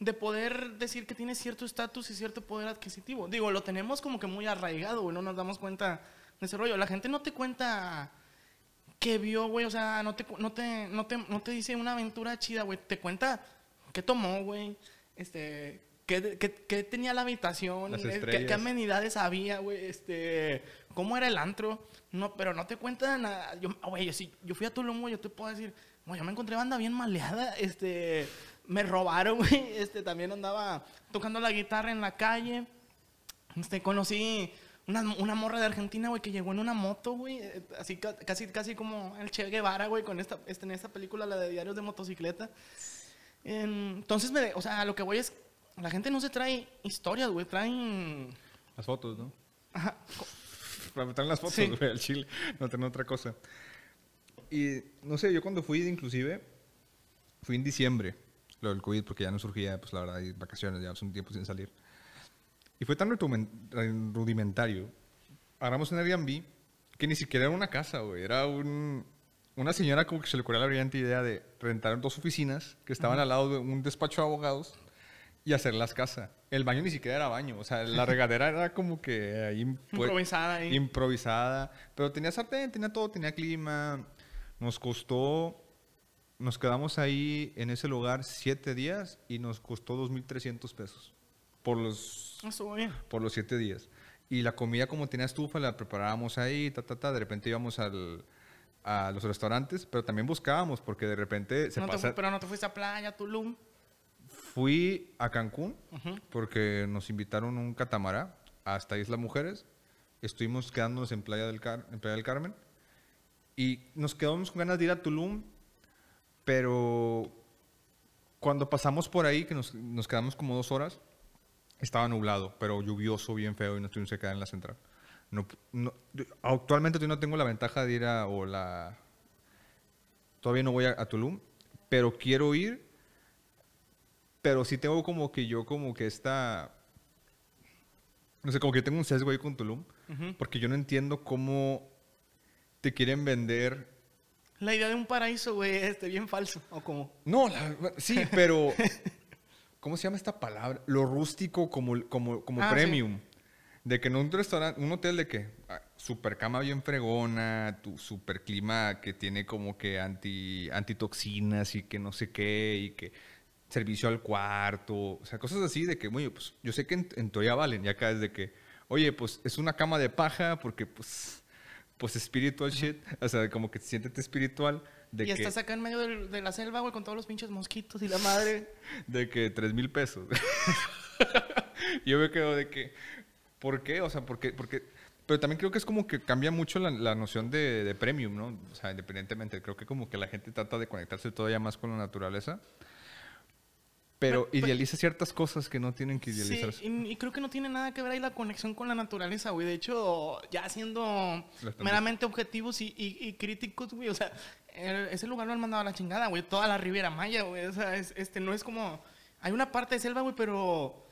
de poder decir que tienes cierto estatus y cierto poder adquisitivo. Digo, lo tenemos como que muy arraigado, güey, no nos damos cuenta de ese rollo. La gente no te cuenta que vio, güey, o sea, no te, no te, no te, no te dice una aventura chida, güey, te cuenta qué tomó, güey, este, qué, qué- qué tenía la habitación, qué, amenidades había, güey, este, cómo era el antro, no, pero no te cuentan nada, yo, güey, yo, sí, yo fui a Tulum, güey, yo te puedo decir, güey, yo me encontré banda bien maleada, este, me robaron, güey, este, también andaba tocando la guitarra en la calle, este, conocí una, una morra de Argentina, güey, que llegó en una moto, güey. eh, Así ca- casi, casi como el Che Guevara, güey, con esta, este, en esta película, la de Diarios de Motocicleta. En- Entonces, me, o sea, lo que voy es, la gente no se trae historias, güey, traen... Las fotos, ¿no? Ajá, traen las fotos, Sí. güey, al Chile. No tienen otra cosa. Y no sé, yo cuando fui, inclusive, fui en diciembre, lo del COVID, porque ya no surgía, pues la verdad, hay vacaciones, ya hace un tiempo sin salir. Y fue tan rudimen- rudimentario. Agarramos un Airbnb que ni siquiera era una casa, güey. Era un, una señora como que se le ocurrió la brillante idea de rentar dos oficinas que estaban al lado de un despacho de abogados y hacerlas casa. El baño ni siquiera era baño. O sea, la regadera era como que ahí... improvisada ahí. improvisada. Pero tenía sartén, tenía todo, tenía clima. Nos costó, nos quedamos ahí en ese lugar siete días y nos costó 2.300 pesos por los, Estuvo bien. por los siete días. Y la comida como tenía estufa la preparábamos ahí, ta, ta, ta. De repente íbamos al, a los restaurantes, pero también buscábamos porque de repente se No te pasa... fu- pero no te fuiste a playa, Tulum. Fui a Cancún Ujú. porque nos invitaron un catamará hasta Isla Mujeres. Estuvimos quedándonos en Playa del, Car- en Playa del Carmen. Y nos quedamos con ganas de ir a Tulum, pero cuando pasamos por ahí, que nos, nos quedamos como dos horas, estaba nublado, pero lluvioso, bien feo, y nos tuvimos que quedar en la central. No, no- actualmente yo no tengo la ventaja de ir a, o la... Todavía no voy a, a Tulum, pero quiero ir, pero sí tengo como que yo como que esta... No sé, como que tengo un sesgo ahí con Tulum, porque yo no entiendo cómo te quieren vender La idea de un paraíso, güey, este, bien falso. O como... No, la- sí, pero. ¿Cómo se llama esta palabra? Lo rústico como, como, como Ah, sí. premium. De que en un restaurante, un hotel de que ah, super cama bien fregona, tu super clima que tiene como que anti, antitoxinas y que no sé qué, y que servicio al cuarto, o sea, cosas así de que, oye, pues yo sé que en, en teoría valen, y acá es de que, oye, pues es una cama de paja porque pues, pues spiritual shit, o sea, como que siéntete espiritual. De y que, estás acá en medio de la selva, güey, con todos los pinches mosquitos y la madre. de que 3 mil pesos. Yo me quedo de que, ¿por qué? O sea, porque, porque, pero también creo que es como que cambia mucho la, la noción de, de premium, ¿no? O sea, independientemente, creo que como que la gente trata de conectarse todavía más con la naturaleza, pero Pero- pero- idealiza ciertas cosas que no tienen que Sí, idealizarse. y, y creo que no tiene nada que ver ahí la conexión con la naturaleza, güey. De hecho, ya siendo meramente objetivos y, y- y críticos, güey, o sea, ese lugar lo han mandado a la chingada, güey. Toda la Riviera Maya, güey. O sea, es- este, no es como... Hay una parte de selva, güey, pero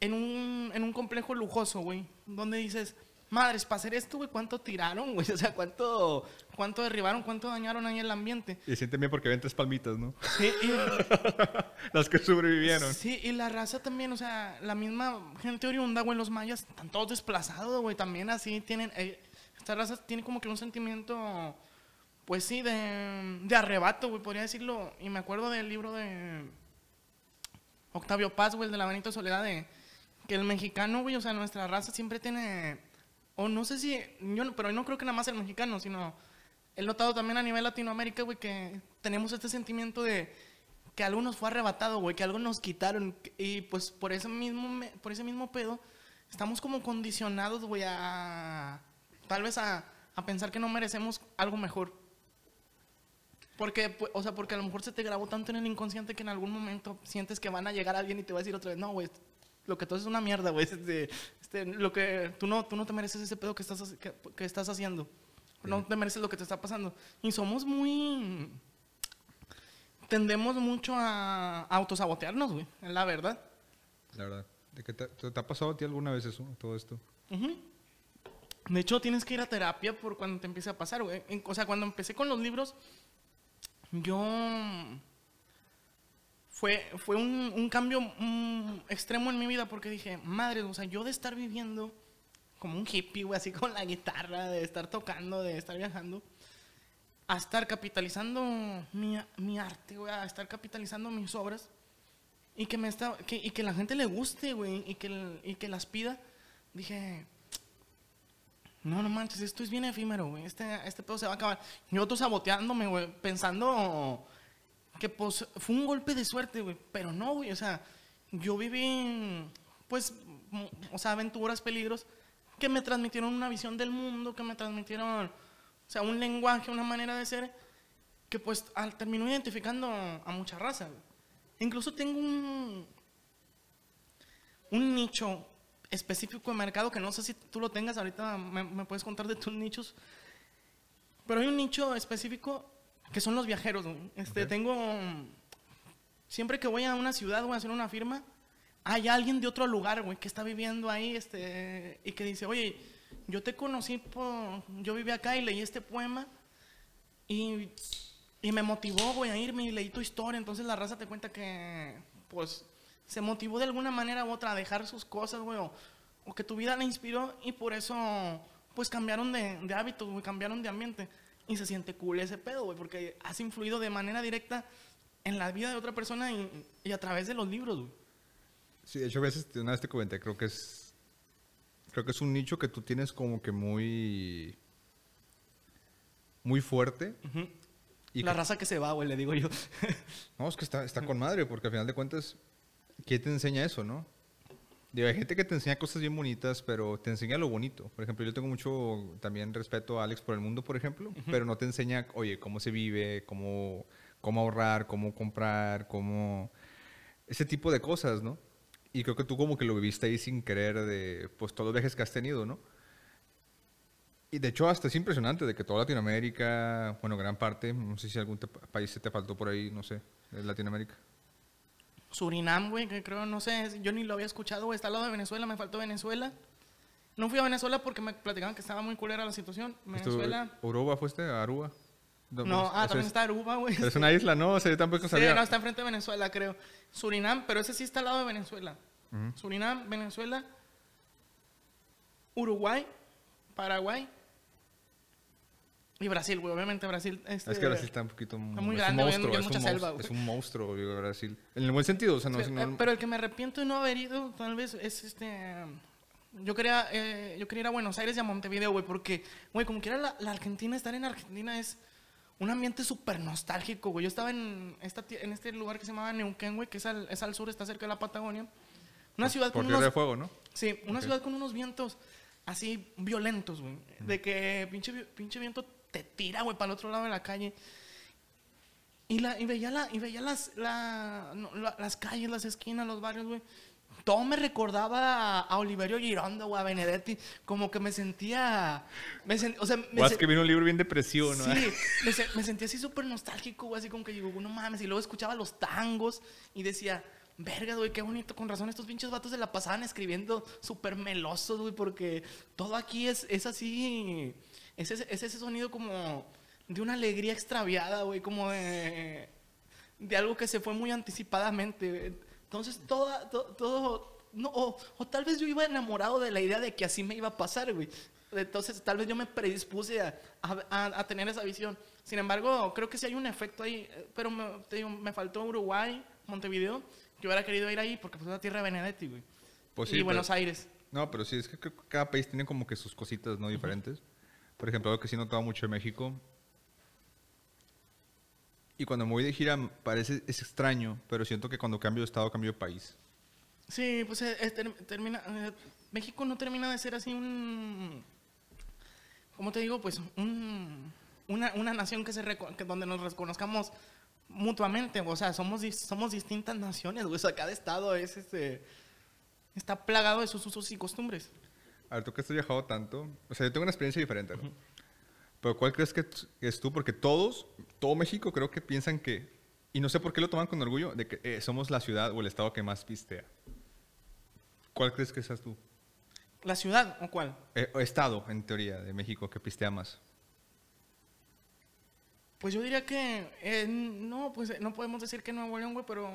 en un, en un complejo lujoso, güey, donde dices, madres, para hacer esto, güey, ¿cuánto tiraron, güey? O sea, ¿cuánto, ¿cuánto derribaron, cuánto dañaron ahí el ambiente? Y sienten bien porque ven tres palmitas, ¿no? Sí, y, Las que sobrevivieron. Sí, y la raza también, o sea, la misma gente oriunda, güey, los mayas están todos desplazados, güey, también así tienen, eh, esta raza tiene como que un sentimiento, pues sí, de, de arrebato, güey, podría decirlo, y me acuerdo del libro de Octavio Paz, güey, el de la Benito Soledad, de que el mexicano, güey, o sea, nuestra raza siempre tiene, o no sé si, yo pero no creo que nada más el mexicano, sino he notado también a nivel Latinoamérica, güey, que tenemos este sentimiento de que algo nos fue arrebatado, güey, que algo nos quitaron. Y pues por ese mismo, por ese mismo pedo, estamos como condicionados, güey, a. Tal vez a, a pensar que no merecemos algo mejor. Porque, o sea, porque a lo mejor se te grabó tanto en el inconsciente que en algún momento sientes que van a llegar alguien y te va a decir otra vez, no, güey, lo que tú haces es una mierda, güey. Este, lo que tú no, tú no te mereces ese pedo que estás, que, que estás haciendo. No te mereces lo que te está pasando. Y somos muy tendemos mucho a, a autosabotearnos, güey, la verdad. La verdad. ¿De qué te, te ha pasado a ti alguna vez eso, todo esto? Ujú. De hecho, tienes que ir a terapia por cuando te empiece a pasar, güey. O sea, cuando empecé con los libros, yo... Fue, fue un, un cambio extremo en mi vida porque dije, madre, o sea, yo de estar viviendo como un hippie, güey, así con la guitarra, de estar tocando, de estar viajando, a estar capitalizando mi, mi arte, güey, a estar capitalizando mis obras y que, me está, y que la gente le guste, güey, y que, y que las pida, dije, no, no manches, esto es bien efímero, güey. Este, este pedo se va a acabar. Y otro saboteándome, güey, pensando que pues fue un golpe de suerte, güey. Pero no, güey, o sea, yo viví, pues, o sea, aventuras, peligros, que me transmitieron una visión del mundo, que me transmitieron, o sea, un lenguaje, una manera de ser, que pues al, terminó identificando a mucha raza. Incluso tengo un, un nicho específico de mercado que no sé si tú lo tengas, ahorita me, me puedes contar de tus nichos. Pero hay un nicho específico que son los viajeros. güey. Este. Tengo. Siempre que voy a una ciudad, voy a hacer una firma, hay alguien de otro lugar, güey, que está viviendo ahí este, y que dice, oye, yo te conocí, por, yo viví acá y leí este poema y, y me motivó, güey, a irme y leí tu historia. Entonces la raza te cuenta que, pues, se motivó de alguna manera u otra a dejar sus cosas, güey, o, o que tu vida le inspiró y por eso, pues, cambiaron de, de hábitos, güey, cambiaron de ambiente. Y se siente cool ese pedo, güey, porque has influido de manera directa en la vida de otra persona y, y a través de los libros, güey. Sí, de hecho, a veces, una vez te comenté, creo que es. Creo que es un nicho que tú tienes como que muy. Muy fuerte. Y la que- raza que se va, güey, le digo yo. No, es que está, está con madre, porque al final de cuentas, ¿quién te enseña eso, no? Digo, hay gente que te enseña cosas bien bonitas, pero te enseña lo bonito. Por ejemplo, yo tengo mucho también respeto a Alex por el mundo, por ejemplo, pero no te enseña, oye, cómo se vive, cómo, cómo ahorrar, cómo comprar, cómo... Ese tipo de cosas, ¿no? Y creo que tú como que lo viviste ahí sin querer de, pues, todos los viajes que has tenido, ¿no? Y de hecho hasta es impresionante de que toda Latinoamérica, bueno, gran parte, no sé si algún país se te faltó por ahí, no sé, de Latinoamérica. Surinam, güey, que creo, no sé, yo ni lo había escuchado, güey, está al lado de Venezuela, me faltó Venezuela. No fui a Venezuela porque me platicaban que estaba muy culera la situación. Venezuela. ¿Aruba fuiste? ¿A Aruba? No, ah, también es, está Aruba, güey. pero es una isla, ¿no? O sea, yo tampoco Sí, sabía. no, está enfrente de Venezuela, creo. Surinam, pero ese sí está al lado de Venezuela. Surinam, Venezuela, Uruguay, Paraguay y Brasil, güey. Obviamente Brasil. Este, Es que Brasil está un poquito... está muy es grande, un monstruo, es, mucha un selva, monstruo es un monstruo, digo, Brasil. En el buen sentido, o sea, no... Si eh, no- pero el que me arrepiento de no haber ido, tal vez, es este. Yo quería, eh, yo quería ir a Buenos Aires y a Montevideo, güey, porque, güey, como quiera la, la Argentina, estar en Argentina es un ambiente súper nostálgico, güey. Yo estaba en, esta, en este lugar que se llamaba Neuquén, güey, que es al, es al sur, está cerca de la Patagonia. Una ciudad por con unos, de Fuego, ¿no? Sí, una ciudad con unos vientos así violentos, güey. De que pinche, pinche viento te tira, güey, para el otro lado de la calle. Y, la, y veía, la, y veía las, la- no, la- las calles, las esquinas, los barrios, güey. Todo me recordaba a, a Oliverio Girondo, güey, a Benedetti. Como que me sentía... Me o sea, me O sen- que vino un libro bien depresivo, ¿no? Sí, me, se- me sentía así súper nostálgico, güey, así como que digo, no mames, y luego escuchaba los tangos y decía, verga, güey, qué bonito, con razón estos pinches vatos se la pasaban escribiendo súper melosos, güey, porque todo aquí es, es así, es ese, es ese sonido como de una alegría extraviada, güey, como de, de algo que se fue muy anticipadamente. Entonces, toda, to- todo, no, o, o tal vez yo iba enamorado de la idea de que así me iba a pasar, güey. Entonces, tal vez yo me predispuse a, a- tener esa visión. Sin embargo, creo que sí hay un efecto ahí, pero me, te digo, me faltó Uruguay, Montevideo. Yo hubiera querido ir ahí porque pues, es la tierra de Benedetti, güey. Pues y pero- Buenos Aires. No, pero sí, es que creo que cada país tiene como que sus cositas, ¿no? Diferentes. Por ejemplo, algo que sí notaba mucho en México. Y cuando me voy de gira parece es extraño, pero siento que cuando cambio de estado cambio de país. Sí, pues eh, eh, ter- termina, eh, México no termina de ser así un, ¿cómo te digo? Pues un, una, una nación que se que donde nos reconozcamos mutuamente, o sea, somos, somos distintas naciones, güey, o sea, cada estado es este, está plagado de sus usos y costumbres. A ver, tú que has viajado tanto, o sea, yo tengo una experiencia diferente, ¿no? Pero ¿cuál crees que es tú? Porque todos, todo México creo que piensan que, y no sé por qué lo toman con orgullo, de que eh, somos la ciudad o el estado que más pistea. ¿Cuál crees que seas tú? ¿La ciudad o cuál? Eh, o estado, en teoría, de México que pistea más. Pues yo diría que eh, no, pues no podemos decir que Nuevo León, güey, pero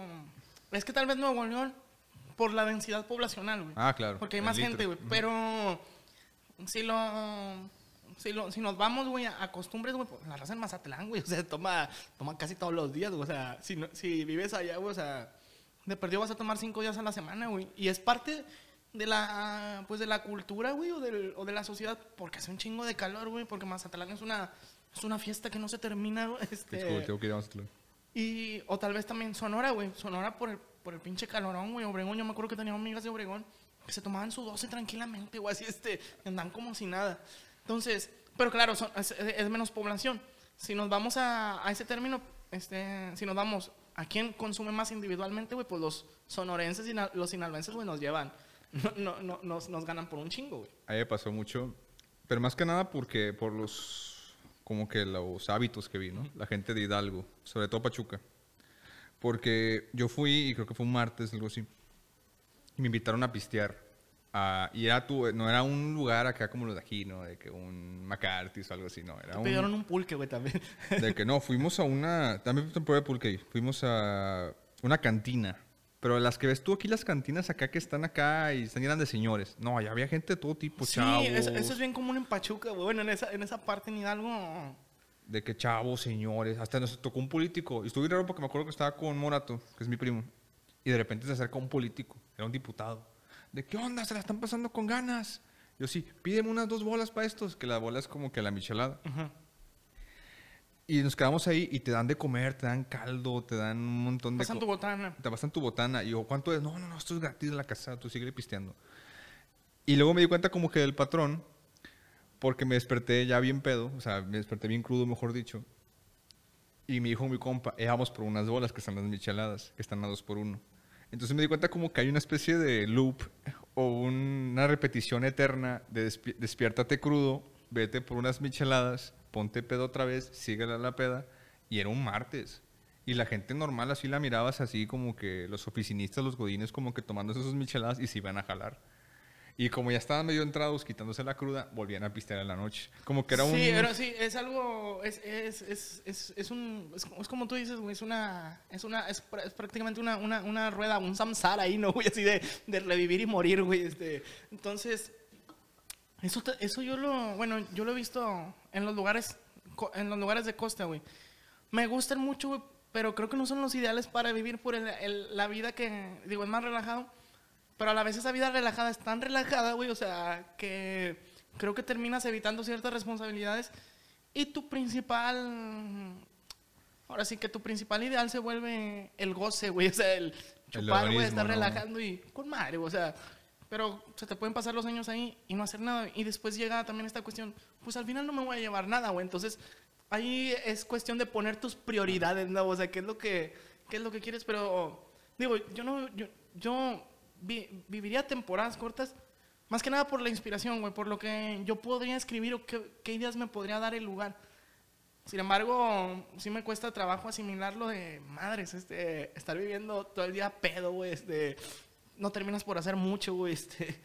es que tal vez Nuevo León por la densidad poblacional, güey. Ah, claro. Porque hay más litro. gente, güey. Pero si lo, si lo, si nos vamos, güey, a, a costumbres, güey, pues, la raza en Mazatlán, güey, o sea, toma, toma casi todos los días, güey. O sea, si, no- si vives allá, güey, o sea, de perdido vas a tomar cinco días a la semana, güey. Y es parte de la, pues, de la cultura, güey, o, del- o de la sociedad, porque hace un chingo de calor, güey, porque Mazatlán es una, es una fiesta que no se termina, güey. Este, Disculpe, tengo que ir a Mazatlán. y, o tal vez también Sonora, güey. Sonora por el, por el pinche calorón, güey. Obregón, yo me acuerdo que tenía amigas de Obregón que se tomaban su 12 tranquilamente, güey. Así, este, andan como si nada. Entonces, pero claro, son- es, es menos población. Si nos vamos a, a ese término, este, si nos vamos a quién consume más individualmente, güey, pues los sonorenses y los sinaloenses, güey, nos llevan. No, no, no, nos, nos ganan por un chingo, güey. A me pasó mucho, pero más que nada porque por los, como que los hábitos que vi, ¿no? La gente de Hidalgo, sobre todo Pachuca. Porque yo fui, y creo que fue un martes, algo así, y me invitaron a pistear. a- y era tu, no era un lugar acá como los de aquí, ¿no? De que un McCarthy's o algo así, no. Era Te un, pidieron un pulque, güey, también. de que no, fuimos a una, también de pulque ahí, fuimos a una cantina. Pero las que ves tú aquí, las cantinas acá que están acá y están llenas de señores. No, allá había gente de todo tipo, sí, chavos. eso es bien común en Pachuca, güey. Bueno, en esa, en esa parte en Hidalgo... De que chavos, señores. Hasta nos tocó un político. Y estuve raro porque me acuerdo que estaba con Morato, que es mi primo. Y de repente se acerca un político. Era un diputado. ¿De qué onda? Se la están pasando con ganas. Yo sí, pídeme unas dos bolas para estos. Que la bola es como que la michelada. Y nos quedamos ahí y te dan de comer, te dan caldo, te dan un montón de... Pasan co- tu botana. te pasan tu botana. Y yo, ¿cuánto es? No, no, no, esto es gratis de la casa, tú sigue pisteando. Y luego me di cuenta como que del patrón, porque me desperté ya bien pedo, o sea, me desperté bien crudo, mejor dicho. Y me dijo mi compa, eh, vamos por unas bolas que están las micheladas, que están a dos por uno. Entonces me di cuenta como que hay una especie de loop o una repetición eterna de despi- despiértate crudo, vete por unas micheladas, ponte pedo otra vez, síguele a la peda. Y era un martes. Y la gente normal así la mirabas así como que los oficinistas, los godines como que tomándose sus micheladas y se iban a jalar. Y como ya estaban medio entrados, quitándose la cruda, volvían a pistear en la noche. Como que era un... Sí, pero sí, es algo, es, es, es, es, es un, es, como- tú dices, güey, es una, es una, es, pr- es prácticamente una, una, una rueda, un samsara ahí, ¿no, güey? Así de, de revivir y morir, güey, este, entonces, eso, eso yo lo, bueno, yo lo he visto en los lugares, en los lugares de costa, güey. Me gustan mucho, güey, pero creo que no son los ideales para vivir por el- el- la vida que, digo, es más relajado. Pero a la vez esa vida relajada es tan relajada, güey, o sea, que creo que terminas evitando ciertas responsabilidades y tu principal, ahora sí que tu principal ideal se vuelve el goce, güey, o sea, el chupar, güey, estar ¿no? relajando y con madre, güey, o sea, pero se te pueden pasar los años ahí y no hacer nada y después llega también esta cuestión, pues al final no me voy a llevar nada, güey, entonces ahí es cuestión de poner tus prioridades, ¿no? O sea, qué es lo que, qué es lo que quieres, pero digo, yo no, yo, yo vi- viviría temporadas cortas, más que nada por la inspiración, güey, por lo que yo podría escribir o qué, qué ideas me podría dar el lugar. Sin embargo, sí me cuesta trabajo asimilarlo de madres, este, estar viviendo todo el día pedo, güey, este, no terminas por hacer mucho, güey, este.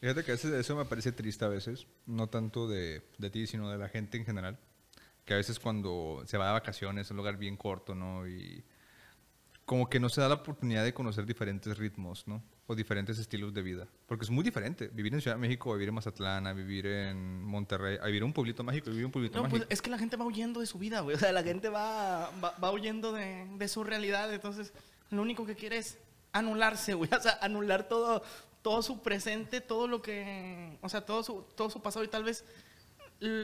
Fíjate que a veces eso me parece triste a veces, no tanto de, de ti, sino de la gente en general. Que a veces cuando se va de vacaciones, un lugar bien corto, ¿no? Y como que no se da la oportunidad de conocer diferentes ritmos, ¿no? O diferentes estilos de vida. Porque es muy diferente vivir en Ciudad de México, vivir en Mazatlán, a vivir en Monterrey, a vivir en un pueblito mágico, vivir en un pueblito No, mágico. pues es que la gente va huyendo de su vida, güey. O sea, la gente va, va, va huyendo de, de su realidad. Entonces, lo único que quiere es anularse, güey. O sea, anular todo, todo su presente, todo lo que. O sea, todo su, todo su pasado y tal vez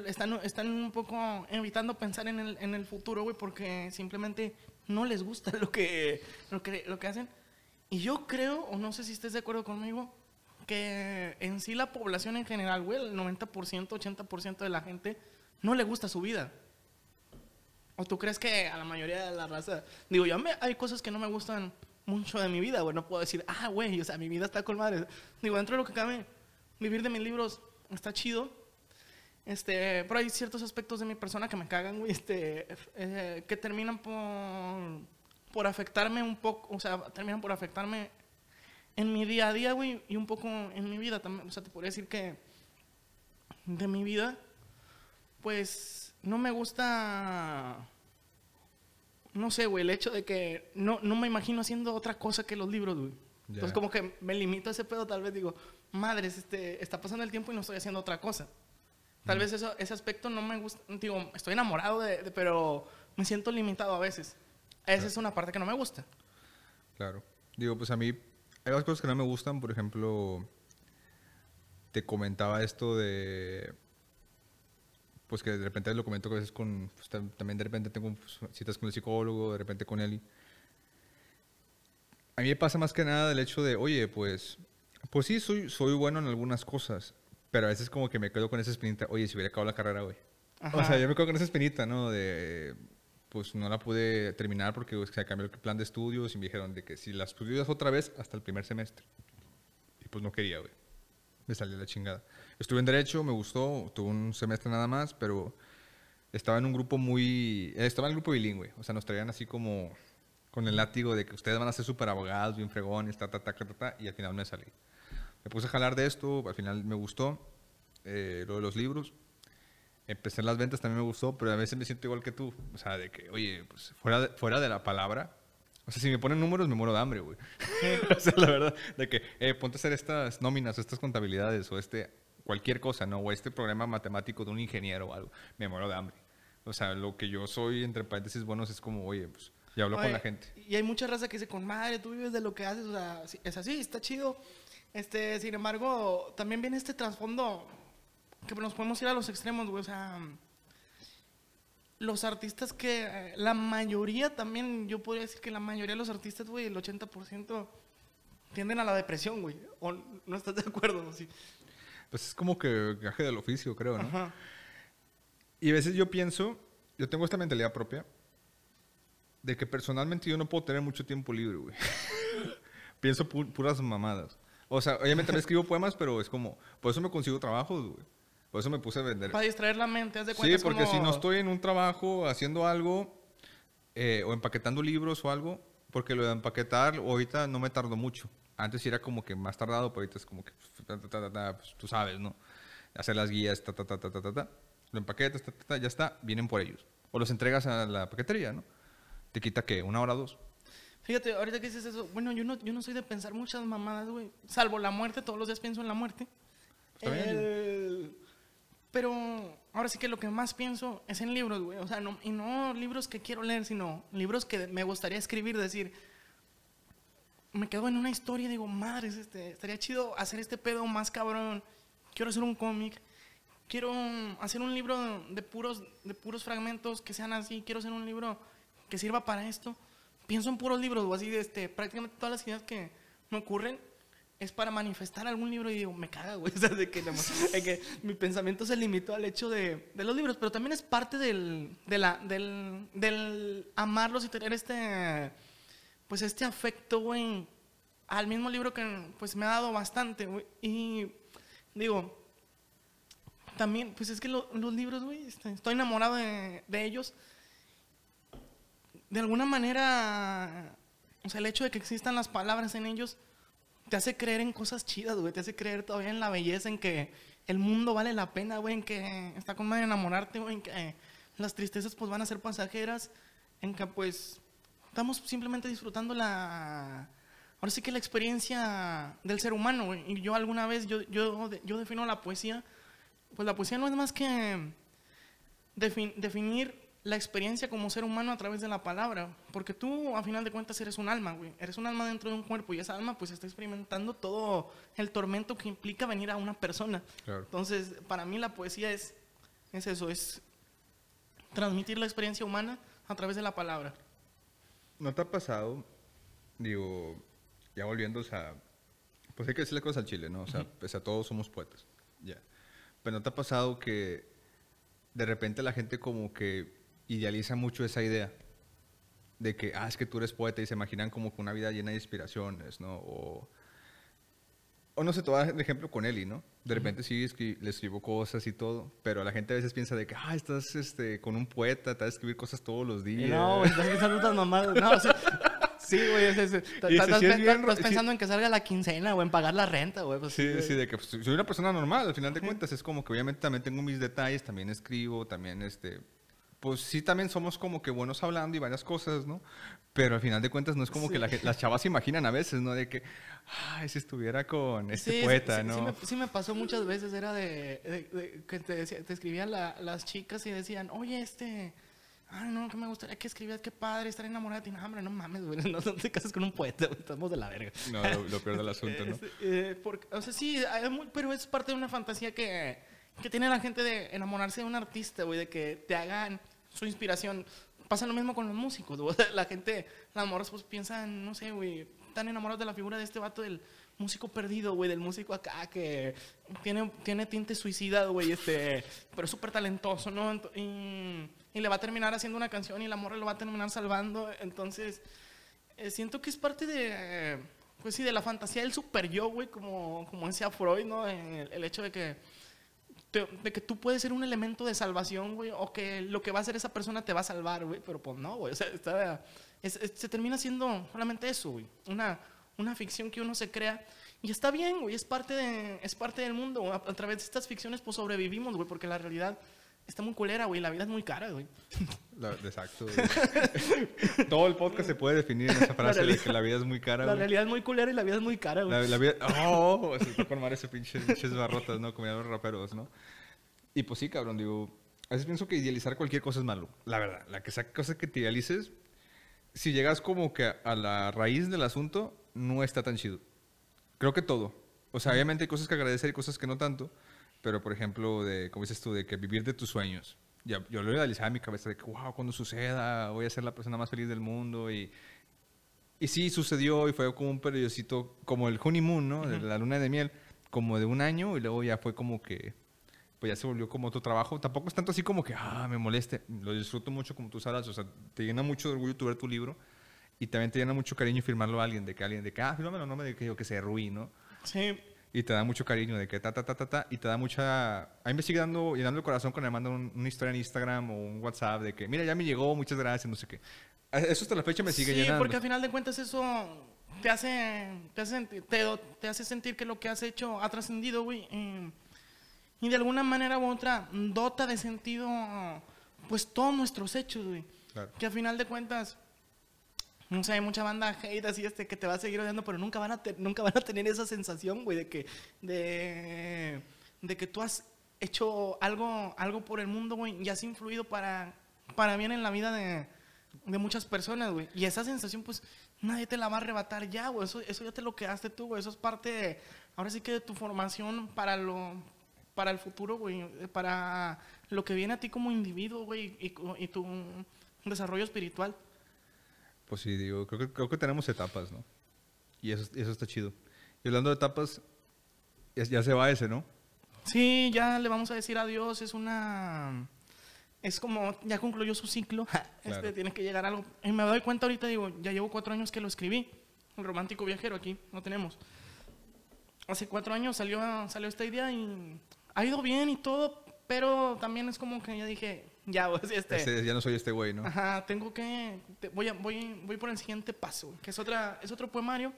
están, están un poco evitando pensar en el, en el futuro, güey, porque simplemente no les gusta lo que, lo, que, lo que hacen. Y yo creo, o no sé si estés de acuerdo conmigo, que en sí la población en general, güey, el 90%, 80% de la gente no le gusta su vida. ¿O tú crees que a la mayoría de la raza... Digo, yo me- hay cosas que no me gustan mucho de mi vida, güey. No puedo decir, ah, güey, o sea, mi vida está con madre. Digo, dentro de lo que cabe, vivir de mis libros está chido. Este, pero hay ciertos aspectos de mi persona que me cagan, güey, este, eh, que terminan por, por afectarme un poco, o sea, terminan por afectarme en mi día a día, güey, y un poco en mi vida también. O sea, te podría decir que de mi vida, pues no me gusta, no sé, güey, el hecho de que no, no me imagino haciendo otra cosa que los libros, güey. Entonces como que me limito a ese pedo, tal vez digo, madres, este, está pasando el tiempo y no estoy haciendo otra cosa. Tal vez eso, ese aspecto no me gusta, digo, estoy enamorado de, pero me siento limitado a veces. Esa es una parte que no me gusta. Claro. Digo, pues a mí hay varias cosas que no me gustan, por ejemplo, te comentaba esto de pues que de repente lo comento que a veces con pues, también de repente tengo pues, citas con el psicólogo de repente con él a mí me pasa más que nada el hecho de oye pues pues sí soy soy bueno en algunas cosas pero a veces como que me quedo con esa espinita, oye, si hubiera acabado la carrera hoy. O sea, yo me quedo con esa espinita, ¿no? De, pues no la pude terminar porque se cambió el plan de estudios y me dijeron de que si la estudias otra vez hasta el primer semestre. Y pues no quería, güey. Me salió la chingada. Estuve en Derecho, me gustó, tuve un semestre nada más, pero estaba en un grupo muy... Estaba en el grupo bilingüe, o sea, nos traían así como con el látigo de que ustedes van a ser súper abogados, bien fregones, ta, ta, ta, ta, ta, y al final me salí me puse a jalar de esto, al final me gustó eh, lo de los libros. Empecé en las ventas, también me gustó, pero a veces me siento igual que tú. O sea, de que, oye, pues fuera de, fuera de la palabra, o sea, si me ponen números me muero de hambre, güey. o sea, la verdad, de que, eh, ponte a hacer estas nóminas, estas contabilidades, o este, cualquier cosa, ¿no? O este programa matemático de un ingeniero o algo, me muero de hambre. O sea, lo que yo soy, entre paréntesis, buenos, es como, oye, pues, ya hablo con la gente. Y hay mucha raza que dice, con madre, tú vives de lo que haces, o sea, es así, está chido. Este, sin embargo, también viene este trasfondo que nos podemos ir a los extremos, güey. O sea, los artistas que, la mayoría también, yo podría decir que la mayoría de los artistas, güey, el 80% tienden a la depresión, güey. ¿O no estás de acuerdo? Sí. Pues es como que gaje del oficio, creo, ¿no? Ajá. Y a veces yo pienso, yo tengo esta mentalidad propia, de que personalmente yo no puedo tener mucho tiempo libre, güey. pienso puras mamadas. O sea, obviamente también escribo poemas, pero es como, por eso me consigo trabajos, güey. Por eso me puse a vender. Para distraer la mente, haz de cuenta. Sí, porque si no estoy en un trabajo haciendo algo eh, o empaquetando libros o algo, porque lo de empaquetar ahorita no me tardó mucho. Antes era como que más tardado, pero ahorita es como que, pues, tú sabes, ¿no? Hacer las guías, ta, ta, ta, ta, ta, ta. Lo empaquetas, ta, ta, ta, ya está, vienen por ellos. O los entregas a la paquetería, ¿no? Te quita, ¿qué? ¿Una hora, dos? Fíjate, ahorita que dices eso, bueno, yo no, yo no soy de pensar muchas mamadas, güey. Salvo la muerte, todos los días pienso en la muerte. pero ahora sí que lo que más pienso es en libros, güey. O sea, no, y no libros que quiero leer, sino libros que me gustaría escribir, decir, me quedo en una historia y digo, madres, este, estaría chido hacer este pedo más cabrón. Quiero hacer un cómic. Quiero hacer un libro de puros, de puros fragmentos que sean así. Quiero hacer un libro que sirva para esto pienso en puros libros o así, este, prácticamente todas las ideas que me ocurren es para manifestar algún libro y digo, me caga, güey, o de que, que, mi pensamiento se limitó al hecho de, de, los libros, pero también es parte del, de del, del amarlos y tener este, pues este afecto, güey, al mismo libro que pues me ha dado bastante, y digo, también, pues es que los libros, güey, este, estoy enamorado de, de ellos, de alguna manera, o sea, el hecho de que existan las palabras en ellos te hace creer en cosas chidas, güey. Te hace creer todavía en la belleza, en que el mundo vale la pena, güey. En que está con madre enamorarte, güey. En que las tristezas, pues, van a ser pasajeras. En que, pues, estamos simplemente disfrutando la... Ahora sí que la experiencia del ser humano, güey. Y yo alguna vez, yo, yo, yo defino la poesía. Pues la poesía no es más que definir la experiencia como ser humano a través de la palabra. Porque tú, a final de cuentas, eres un alma, güey. Eres un alma dentro de un cuerpo y esa alma, pues, está experimentando todo el tormento que implica venir a una persona. Entonces, para mí la poesía es, es eso, es transmitir la experiencia humana a través de la palabra. ¿No te ha pasado, digo, ya volviendo, o sea, pues hay que decirle cosas al chile, ¿no? O sea, pese a todos somos poetas, ya. Pero ¿no te ha pasado que de repente la gente como que idealiza mucho esa idea de que, ah, es que tú eres poeta y se imaginan como que una vida llena de inspiraciones, ¿no? O, o no sé, te voy a dar ejemplo con Eli, ¿no? De repente sí le escribo cosas y todo, pero la gente a veces piensa de que, ah, estás este, con un poeta, te vas a escribir cosas todos los días. No, estás pensando tan mamadas. No, Sí, güey. es- ese Estás sí pensando en que salga la quincena o en pagar la renta, güey. pues Sí, güey. sí, de que pues, soy una persona normal, al final de cuentas. Es como que obviamente también tengo mis detalles, también escribo, también este. Pues sí, también somos como que buenos hablando y varias cosas, ¿no? Pero al final de cuentas no es como Sí. que la las chavas se imaginan a veces, ¿no? De que, ay, si estuviera con este Sí, poeta, sí, ¿no? Sí me, sí me pasó muchas veces, era de, de- de que te, escribían la- las chicas y decían, oye, este, ay, no, que me gustaría que escribieras, qué padre, estar enamorada de ti. No, hombre, no mames, güey, no, no te cases con un poeta, güey, estamos de la verga. No, lo, lo peor del asunto, ¿no? Eh, porque, o sea, sí, hay muy- pero es parte de una fantasía que, que tiene la gente de enamorarse de un artista, güey, de que te hagan su inspiración. Pasa lo mismo con los músicos, La gente, las morras, pues piensan, no sé, güey, están enamorados de la figura de este vato del músico perdido, güey, del músico acá que tiene, tiene tinte suicida, güey, este, pero es súper talentoso, ¿no? Y, le va a terminar haciendo una canción y la morra lo va a terminar salvando. Entonces, eh, siento que es parte de, pues sí, de la fantasía del super yo, güey, como, como decía Freud, ¿no? El hecho de que, te- de que tú puedes ser un elemento de salvación, güey, o que lo que va a hacer esa persona te va a salvar, güey, pero pues no, güey, o sea, está- es- es- se termina siendo solamente eso, güey, una, una ficción que uno se crea. Y está bien, güey, es parte, de, es parte del mundo. A, a través de estas ficciones, pues sobrevivimos, güey, porque la realidad está muy culera, güey, la vida es muy cara, güey. Exacto. güey. Todo el podcast se puede definir en esa frase de realidad- que la vida es muy cara, La güey. realidad es muy culera y la vida es muy cara, güey. La, la vida. ¡Oh! Se está con ese pinche pinches barrotas, ¿no? Los raperos, ¿no? Y pues sí, cabrón, digo. A veces pienso que idealizar cualquier cosa es malo. La verdad. La que sea cosa que te idealices, si llegas como que a la raíz del asunto, no está tan chido. Creo que todo. O sea, obviamente hay cosas que agradecer y cosas que no tanto. Pero, por ejemplo, de, como dices tú, de que vivir de tus sueños. Ya, yo lo idealizaba en mi cabeza de que, wow, cuando suceda, voy a ser la persona más feliz del mundo. Y, y sí, sucedió y fue como un periodicito, como el honeymoon, ¿no? De la luna de miel, como de un año y luego ya fue como que, pues ya se volvió como otro trabajo. Tampoco es tanto así como que, ah, me moleste. Lo disfruto mucho como tú sabes, o sea, te llena mucho de orgullo tu ver tu libro y también te llena mucho cariño firmarlo a alguien, de que alguien, de que, ah, fírmamelo, no me de que yo que se ruí, ¿no? Sí, Y te da mucho cariño de que ta, ta, ta, ta, ta, y te da mucha... A mí me sigue dando, llenando el corazón cuando me mandan un- una historia en Instagram o un WhatsApp de que, mira, ya me llegó, muchas gracias, no sé qué. Eso hasta la fecha me sigue sí, llenando. porque al final de cuentas eso te hace, te hace, te, te hace sentir que lo que has hecho ha trascendido, güey. Y, y de alguna manera u otra dota de sentido, pues, todos nuestros hechos, güey. Claro. Que al final de cuentas, no sé, hay mucha banda hate así este que te va a seguir odiando, pero nunca van a, te- nunca van a tener esa sensación, güey, de que, de, que tú has hecho algo, algo por el mundo, güey, y has influido para, para bien en la vida de, de muchas personas, güey. Y esa sensación, pues, nadie te la va a arrebatar ya, güey. Eso, eso ya te lo quedaste tú, güey. Eso es parte, de- ahora sí que de tu formación para lo para el futuro, güey. Para lo que viene a ti como individuo, güey, y tu desarrollo espiritual. Pues sí, digo, creo que, creo que tenemos etapas, ¿no? Y eso, eso está chido. Y hablando de etapas, ya, ya se va ese, ¿no? Sí, ya le vamos a decir adiós. Es una. Es como. Ya concluyó su ciclo. Este Claro. tiene que llegar algo. Y me doy cuenta ahorita, digo, ya llevo cuatro años que lo escribí. El romántico viajero aquí, no tenemos. Hace cuatro años salió, salió esta idea y ha ido bien y todo, pero también es como que ya dije, ya, pues, este. Este, ya no soy este güey, ¿no? Ajá, tengo que. te- voy, a- voy, voy por el siguiente paso, que es, otra, es otro poemario,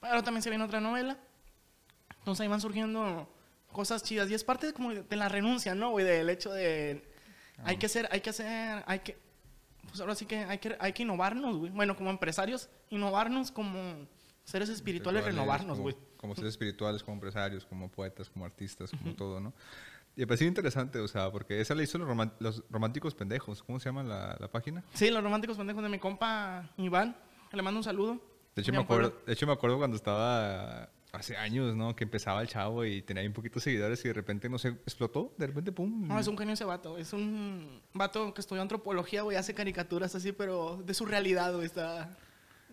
pero también se viene otra novela. Entonces ahí van surgiendo cosas chidas. Y es parte de, como de la renuncia, ¿no, güey? Del hecho de. Hay que hacer, hay que hacer, hay que. Pues ahora sí que hay que, hay que innovarnos, güey. Bueno, como empresarios, innovarnos como seres espirituales, renovarnos, como- güey. Como, seres espirituales, como empresarios, como poetas, como artistas, como todo, ¿no? Y me pareció interesante, o sea, porque esa la hizo los, roman- los románticos pendejos. ¿Cómo se llama la, la página? Sí, los románticos pendejos de mi compa Iván. que Le mando un saludo. De hecho, me acuerdo, de hecho, me acuerdo cuando estaba hace años, ¿no? Que empezaba el chavo y tenía un poquito de seguidores y de repente, no sé, explotó. De repente, pum. No, es un genio ese vato. Es un vato que estudió antropología, güey. Hace caricaturas así, pero de su realidad, güey. Está,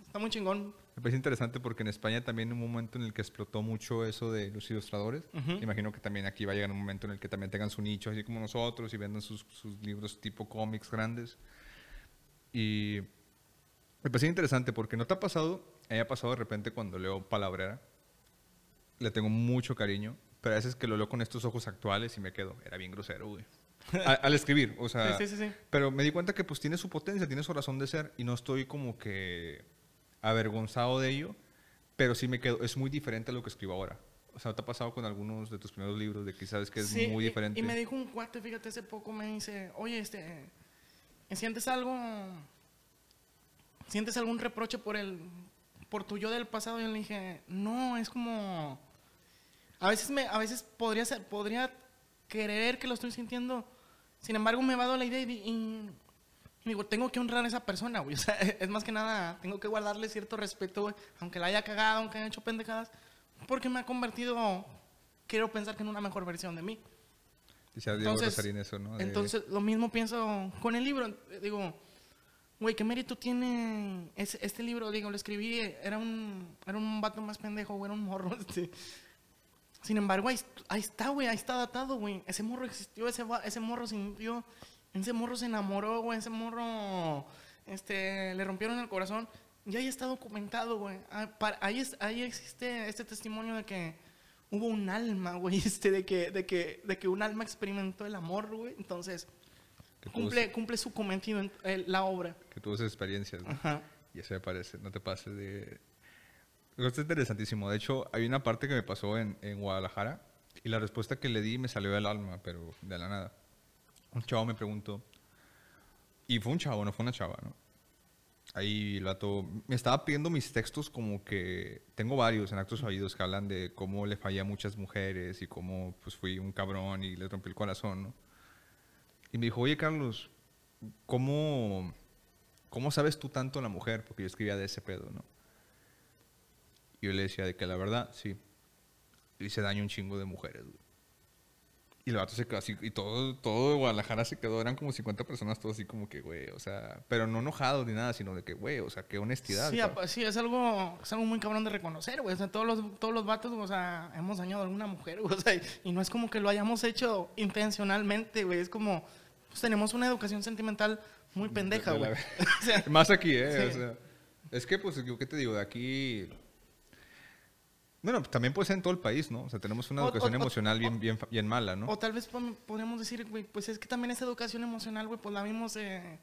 está muy chingón. Me parece interesante porque en España también un momento en el que explotó mucho eso de los ilustradores. Ujú. Imagino que también aquí va a llegar un momento en el que también tengan su nicho, así como nosotros, y vendan sus, sus libros tipo cómics grandes. Y me parece interesante porque no te ha pasado, me ha pasado de repente cuando leo Palabrera, le tengo mucho cariño, pero a veces que lo leo con estos ojos actuales y me quedo, era bien grosero, güey. Al escribir, o sea, sí, sí, sí. pero me di cuenta que pues tiene su potencia, tiene su razón de ser y no estoy como que avergonzado de ello, pero sí me quedo, es muy diferente a lo que escribo ahora. O sea, ¿te ha pasado con algunos de tus primeros libros de que sabes que es Sí, muy y- diferente? Y, me dijo un cuate, fíjate, hace poco me dice, oye, este, ¿sientes algo, sientes algún reproche por el, por tu yo del pasado? Y yo le dije, no, es como, a veces me, a veces podría ser, podría creer que lo estoy sintiendo, sin embargo me va a dar la idea y, y- y digo, tengo que honrar a esa persona, güey. O sea, es más que nada, tengo que guardarle cierto respeto, güey, aunque la haya cagado, aunque haya hecho pendejadas, porque me ha convertido, quiero pensar que en una mejor versión de mí. Decía Diego Entonces, Rosarín eso, ¿no? De- entonces, lo mismo pienso con el libro. Digo, güey, ¿qué mérito tiene ese- este libro? Digo, lo escribí, era un, era un vato más pendejo, güey, era un morro. este. Sin embargo, ahí, ahí está, güey, ahí está datado, güey. Ese morro existió, ese, ese morro sintió, ese morro se enamoró, güey, ese morro este, le rompieron el corazón. Y ahí está documentado, güey. Ah, Ahí, es- ahí existe este testimonio de que hubo un alma, güey, este, de que, de que, de que un alma experimentó el amor, güey. Entonces, cumple, cumple su cometido en eh, la obra. que tuvo esas experiencias, ¿no? Ajá. Y eso me parece, no te pases de... Esto es interesantísimo. De hecho, hay una parte que me pasó en, en Guadalajara y la respuesta que le di me salió del alma, pero de la nada. Un chavo me preguntó, y fue un chavo, no fue una chava, ¿no? Ahí el vato me estaba pidiendo mis textos como que tengo varios en actos fallidos que hablan de cómo le fallé a muchas mujeres y cómo pues fui un cabrón y le rompí el corazón, ¿no? Y me dijo, oye Carlos, ¿cómo, ¿cómo sabes tú tanto la mujer? Porque yo escribía de ese pedo, ¿no? Y yo le decía de que la verdad, sí. Hice daño a un chingo de mujeres, güey. Y el vato se quedó así, y todo, todo de Guadalajara se quedó, eran como 50 personas, todos así como que, güey, o sea, pero no enojados ni nada, sino de que, güey, o sea, qué honestidad. Sí, sí, es algo, es algo muy cabrón de reconocer, güey. O sea, todos los, todos los vatos, o sea, hemos dañado a alguna mujer, güey. O sea, y, no es como que lo hayamos hecho intencionalmente, güey. Es como, pues tenemos una educación sentimental muy pendeja, güey. ver- o sea, Más aquí, ¿eh? Sí. O sea, es que, pues, yo qué te digo, de aquí... Bueno, también puede ser en todo el país, ¿no? O sea, tenemos una O- educación o- o- emocional bien, bien, fa- bien mala, ¿no? O tal vez podríamos decir, güey, pues es que también esa educación emocional, güey, pues la vimos eh,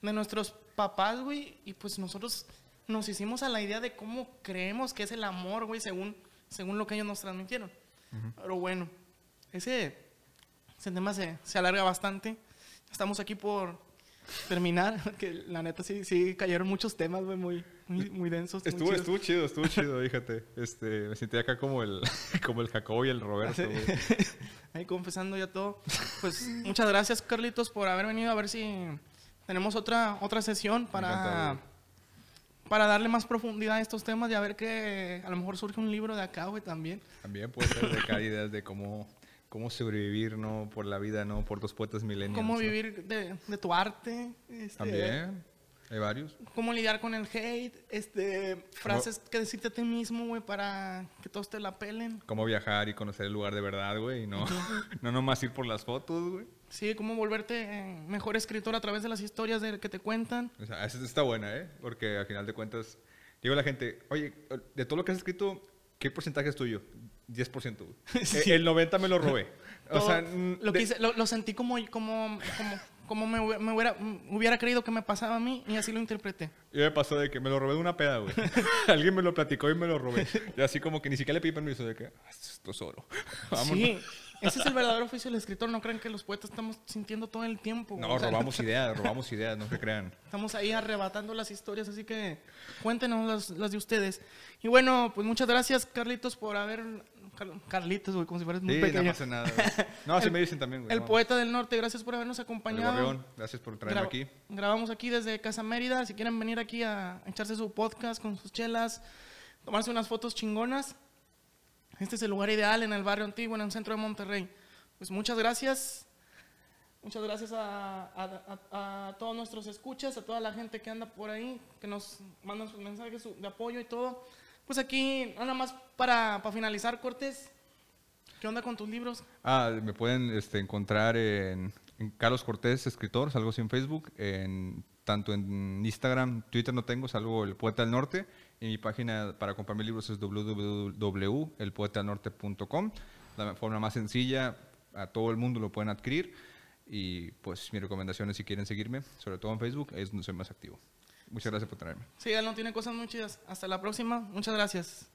de nuestros papás, güey, y pues nosotros nos hicimos a la idea de cómo creemos que es el amor, güey, según, según lo que ellos nos transmitieron. Pero bueno, ese, ese tema se, se alarga bastante. Estamos aquí por terminar, que la neta sí, sí cayeron muchos temas, güey, muy, muy, muy densos. Estuvo, estuvo chido, estuvo chido, fíjate. Este, me sentí acá como el, como el Jacobo y el Roberto, güey. Ahí confesando ya todo. Pues muchas gracias, Carlitos, por haber venido a ver si tenemos otra, otra sesión para, para darle más profundidad a estos temas y a ver que a lo mejor surge un libro de acá, güey, también. También puede ser de cada ideas de cómo, cómo sobrevivir, ¿no? Por la vida, ¿no? Por dos poetas milenios. Cómo vivir de, de tu arte. este, También. Hay varios. Cómo lidiar con el hate. Este, frases que decirte a ti mismo, güey, para que todos te la pelen. Cómo viajar y conocer el lugar de verdad, güey. Y no, no nomás ir por las fotos, güey. Sí, cómo volverte eh, mejor escritor a través de las historias de, que te cuentan. O sea, esa está buena, ¿eh? Porque al final de cuentas, digo a la gente, oye, de todo lo que has escrito, ¿qué porcentaje es tuyo? 10%. güey. Sí. El 90 me lo robé. O sea, lo, de- quise- lo, lo sentí como, como, como, como me, hubie- me hubiera, creído que me pasaba a mí y así lo interpreté. yo me pasó de que me lo robé de una peda, güey. Alguien me lo platicó y me lo robé. Y así como que ni siquiera le pedí permiso de que, "Ah, esto es oro. Vámonos. Sí, ese es el verdadero oficio del escritor. No crean que los poetas estamos sintiendo todo el tiempo. No, o sea, robamos ideas, robamos ideas, no se crean. Estamos ahí arrebatando las historias, así que cuéntenos las, las de ustedes. Y bueno, pues muchas gracias, Carlitos, por haber... Car- Carlitos, güey, como si fueras muy Sí, no pequeño. pasa nada. güey. No, así me dicen también, güey. El no. poeta del norte, gracias por habernos El acompañado. Gorrión, gracias por traerme Gra- aquí. Grabamos aquí desde Casa Mérida. Si quieren venir aquí a echarse su podcast con sus chelas, tomarse unas fotos chingonas, este es el lugar ideal en el barrio antiguo, en el centro de Monterrey. Pues muchas gracias. Muchas gracias a, a- a- a todos nuestros escuchas, a toda la gente que anda por ahí, que nos mandan sus mensajes de apoyo y todo. Pues aquí, nada más para, para finalizar, Cortés, ¿qué onda con tus libros? Ah, me pueden este, encontrar en, Carlos Cortés, escritor, salgo así en Facebook, en, tanto en Instagram, Twitter no tengo, salgo El Poeta del Norte, y mi página para comprarme libros es www.elpoetadelnorte.com, la forma más sencilla, a todo el mundo lo pueden adquirir, y pues mi recomendación es si quieren seguirme, sobre todo en Facebook, ahí es donde soy más activo. Muchas gracias por traerme. Sí, él no tiene cosas muy chidas. Hasta la próxima. Muchas gracias.